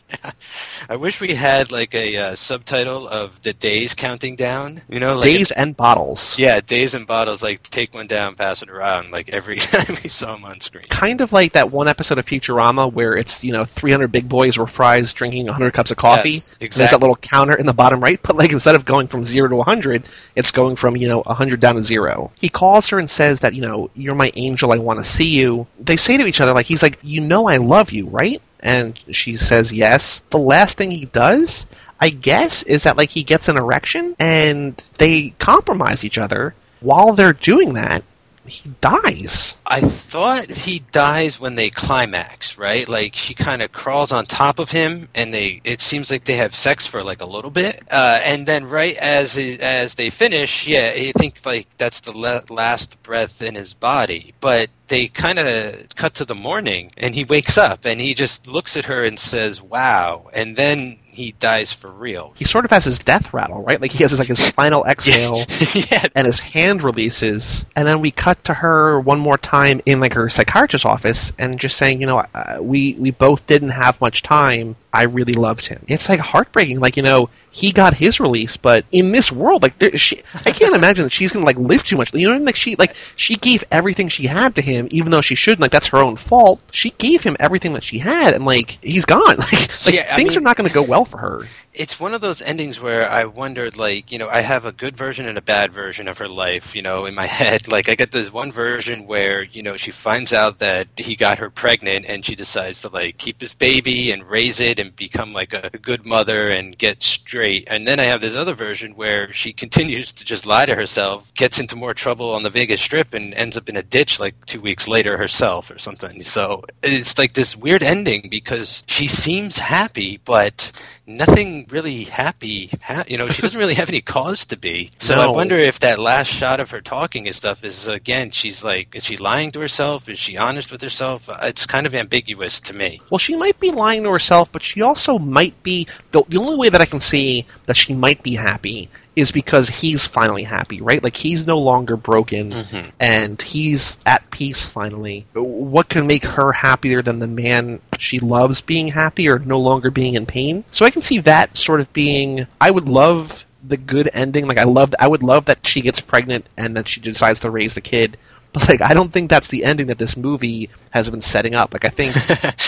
I wish we had like a uh, subtitle of the days counting down. You know, like days and bottles. yeah, days and bottles. Like take one down, pass it around. Like every time we saw him on screen. kind of like that one episode of Futurama where it's you know 300 big boys or Fry's drinking 100 cups of coffee. Yes, And There's exactly. that little counter in the bottom right, but like instead of going from zero to 100, it's going from you know 100 down to zero. He calls her and says that you know you're my angel, I want to see you. They say to each other like he's like you know I love you, right? And she says yes. The last thing he does. I guess is that like he gets an erection and they compromise each other. While they're doing that, he dies. I thought he dies when they climax, right? Like she kind of crawls on top of him, and they. It seems like they have sex for like a little bit, uh, and then right as as they finish, yeah, I think like that's the la- last breath in his body. But they kind of cut to the morning, and he wakes up, and he just looks at her and says, "Wow," and then he dies for real. he sort of has his death rattle, right? Like he has his, like his final exhale, yeah, and his hand releases, and then we cut to her one more time in like her psychiatrist's office, and just saying, you know, uh, we we both didn't have much time. I really loved him. It's like heartbreaking. Like you know, he got his release, but in this world, like there, she, I can't imagine that she's gonna like live too much. You know what I mean? Like she like she gave everything she had to him, even though she shouldn't. Like that's her own fault. She gave him everything that she had, and like he's gone. Like, like Yeah, things mean- are not going to go well for her. It's one of those endings where I wondered, like, you know, I have a good version and a bad version of her life, you know, in my head. Like, I get this one version where, you know, she finds out that he got her pregnant and she decides to, like, keep his baby and raise it and become, like, a good mother and get straight. And then I have this other version where she continues to just lie to herself, gets into more trouble on the Vegas Strip and ends up in a ditch, like, two weeks later herself or something. So it's like this weird ending because she seems happy, but nothing isn't really happy. Ha- you know, she doesn't really have any cause to be. So No. I wonder if that last shot of her talking and stuff is again, she's like, is she lying to herself? Is she honest with herself? Uh, It's kind of ambiguous to me. Well, she might be lying to herself, but she also might be. The, the only way that I can see that she might be happy is because he's finally happy, right? Like he's no longer broken mm-hmm. and he's at peace finally. What can make her happier than the man she loves being happy or no longer being in pain? So I can see that sort of being. I would love the good ending. Like I loved. I would love that she gets pregnant and that she decides to raise the kid. But like, I don't think that's the ending that this movie has been setting up. Like, I think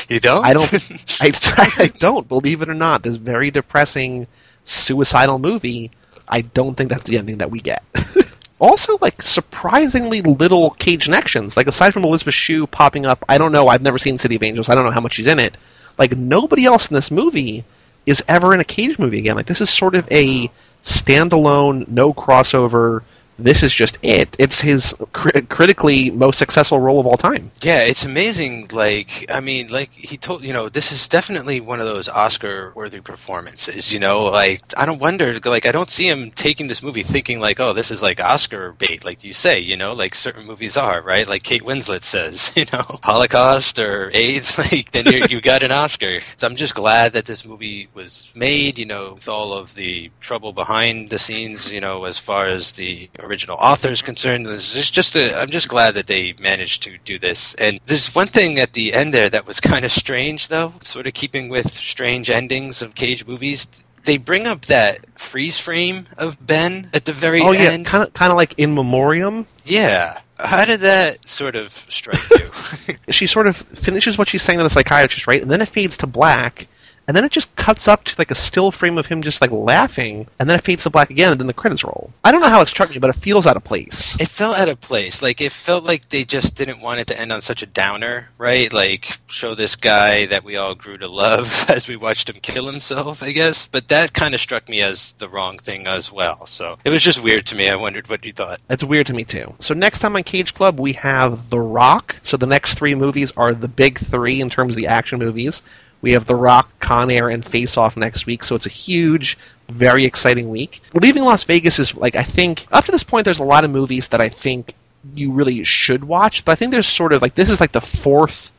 you don't? I don't. I, I don't believe it or not. This very depressing, suicidal movie. I don't think that's the ending that we get. also, like surprisingly little Cage connections. Like aside from Elizabeth Shue popping up, I don't know. I've never seen City of Angels. I don't know how much she's in it. Like nobody else in this movie is ever in a Cage movie again. Like this is sort of a standalone, no crossover. This is just it. It's his cri- critically most successful role of all time. Yeah, it's amazing. Like, I mean, like he told, you know, this is definitely one of those Oscar-worthy performances. You know, like I don't wonder, like I don't see him taking this movie thinking like, oh, this is like Oscar bait, like you say. You know, like certain movies are, right? Like Kate Winslet says, you know, Holocaust or AIDS, like then you you got an Oscar. So I'm just glad that this movie was made. You know, with all of the trouble behind the scenes, you know, as far as the original author is concerned. This is just a, I'm just glad that they managed to do this. And there's one thing at the end there that was kind of strange, though, sort of keeping with strange endings of Cage movies. They bring up that freeze frame of Ben at the very Oh yeah, end. kind of kind of like in memoriam. Yeah. How did that sort of strike you? she sort of finishes what she's saying to the psychiatrist, right? And then it fades to black, and then it just cuts up to like a still frame of him just like laughing, and then it fades to black again, and then the credits roll. I don't know how it struck me, but it feels out of place. It felt out of place. Like it felt like they just didn't want it to end on such a downer, right? Like show this guy that we all grew to love as we watched him kill himself, I guess. But that kind of struck me as the wrong thing as well. So it was just weird to me. I wondered what you thought. That's weird to me too. So next time on Cage Club, we have The Rock. So the next three movies are the big three in terms of the action movies. We have The Rock, Con Air, and Face Off next week. So it's a huge, very exciting week. Leaving Las Vegas is like I think up to this point, there's a lot of movies that I think you really should watch. But I think there's sort of like this is like the fourth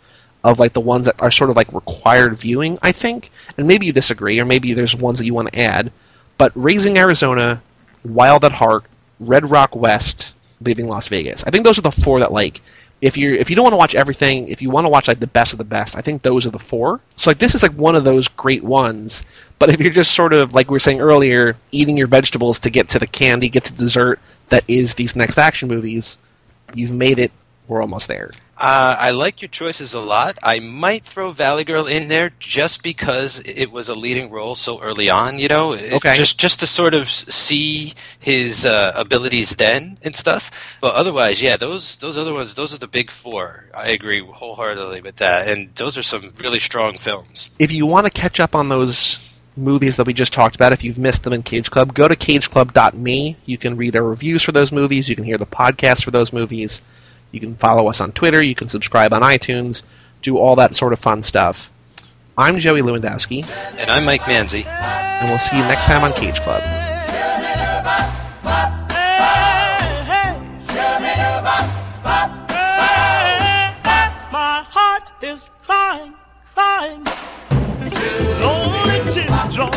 of like the ones that are sort of like required viewing. I think, and maybe you disagree, or maybe there's ones that you want to add. But Raising Arizona, Wild at Heart, Red Rock West, Leaving Las Vegas. I think those are the four that like if you if you don't want to watch everything, if you want to watch like the best of the best, I think those are the four. So like this is like one of those great ones. But if you're just sort of like we were saying earlier, eating your vegetables to get to the candy, get to dessert that is these next action movies, you've made it. We're almost there. Uh, I like your choices a lot. I might throw Valley Girl in there just because it was a leading role so early on. You know, It- Okay. just just to sort of see his uh, abilities then and stuff. But otherwise, yeah, those those other ones, those are the big four. I agree wholeheartedly with that, and those are some really strong films. if you want to catch up on those movies that we just talked about, if you've missed them in Cage Club, go to cageclub.me. You can read our reviews for those movies. You can hear the podcast for those movies. You can follow us on Twitter. You can subscribe on iTunes. Do all that sort of fun stuff. I'm Joey Lewandowski, And I'm Mike Manzi. and we'll see you next time on Cage Club. My heart is crying, crying. Lonely teardrop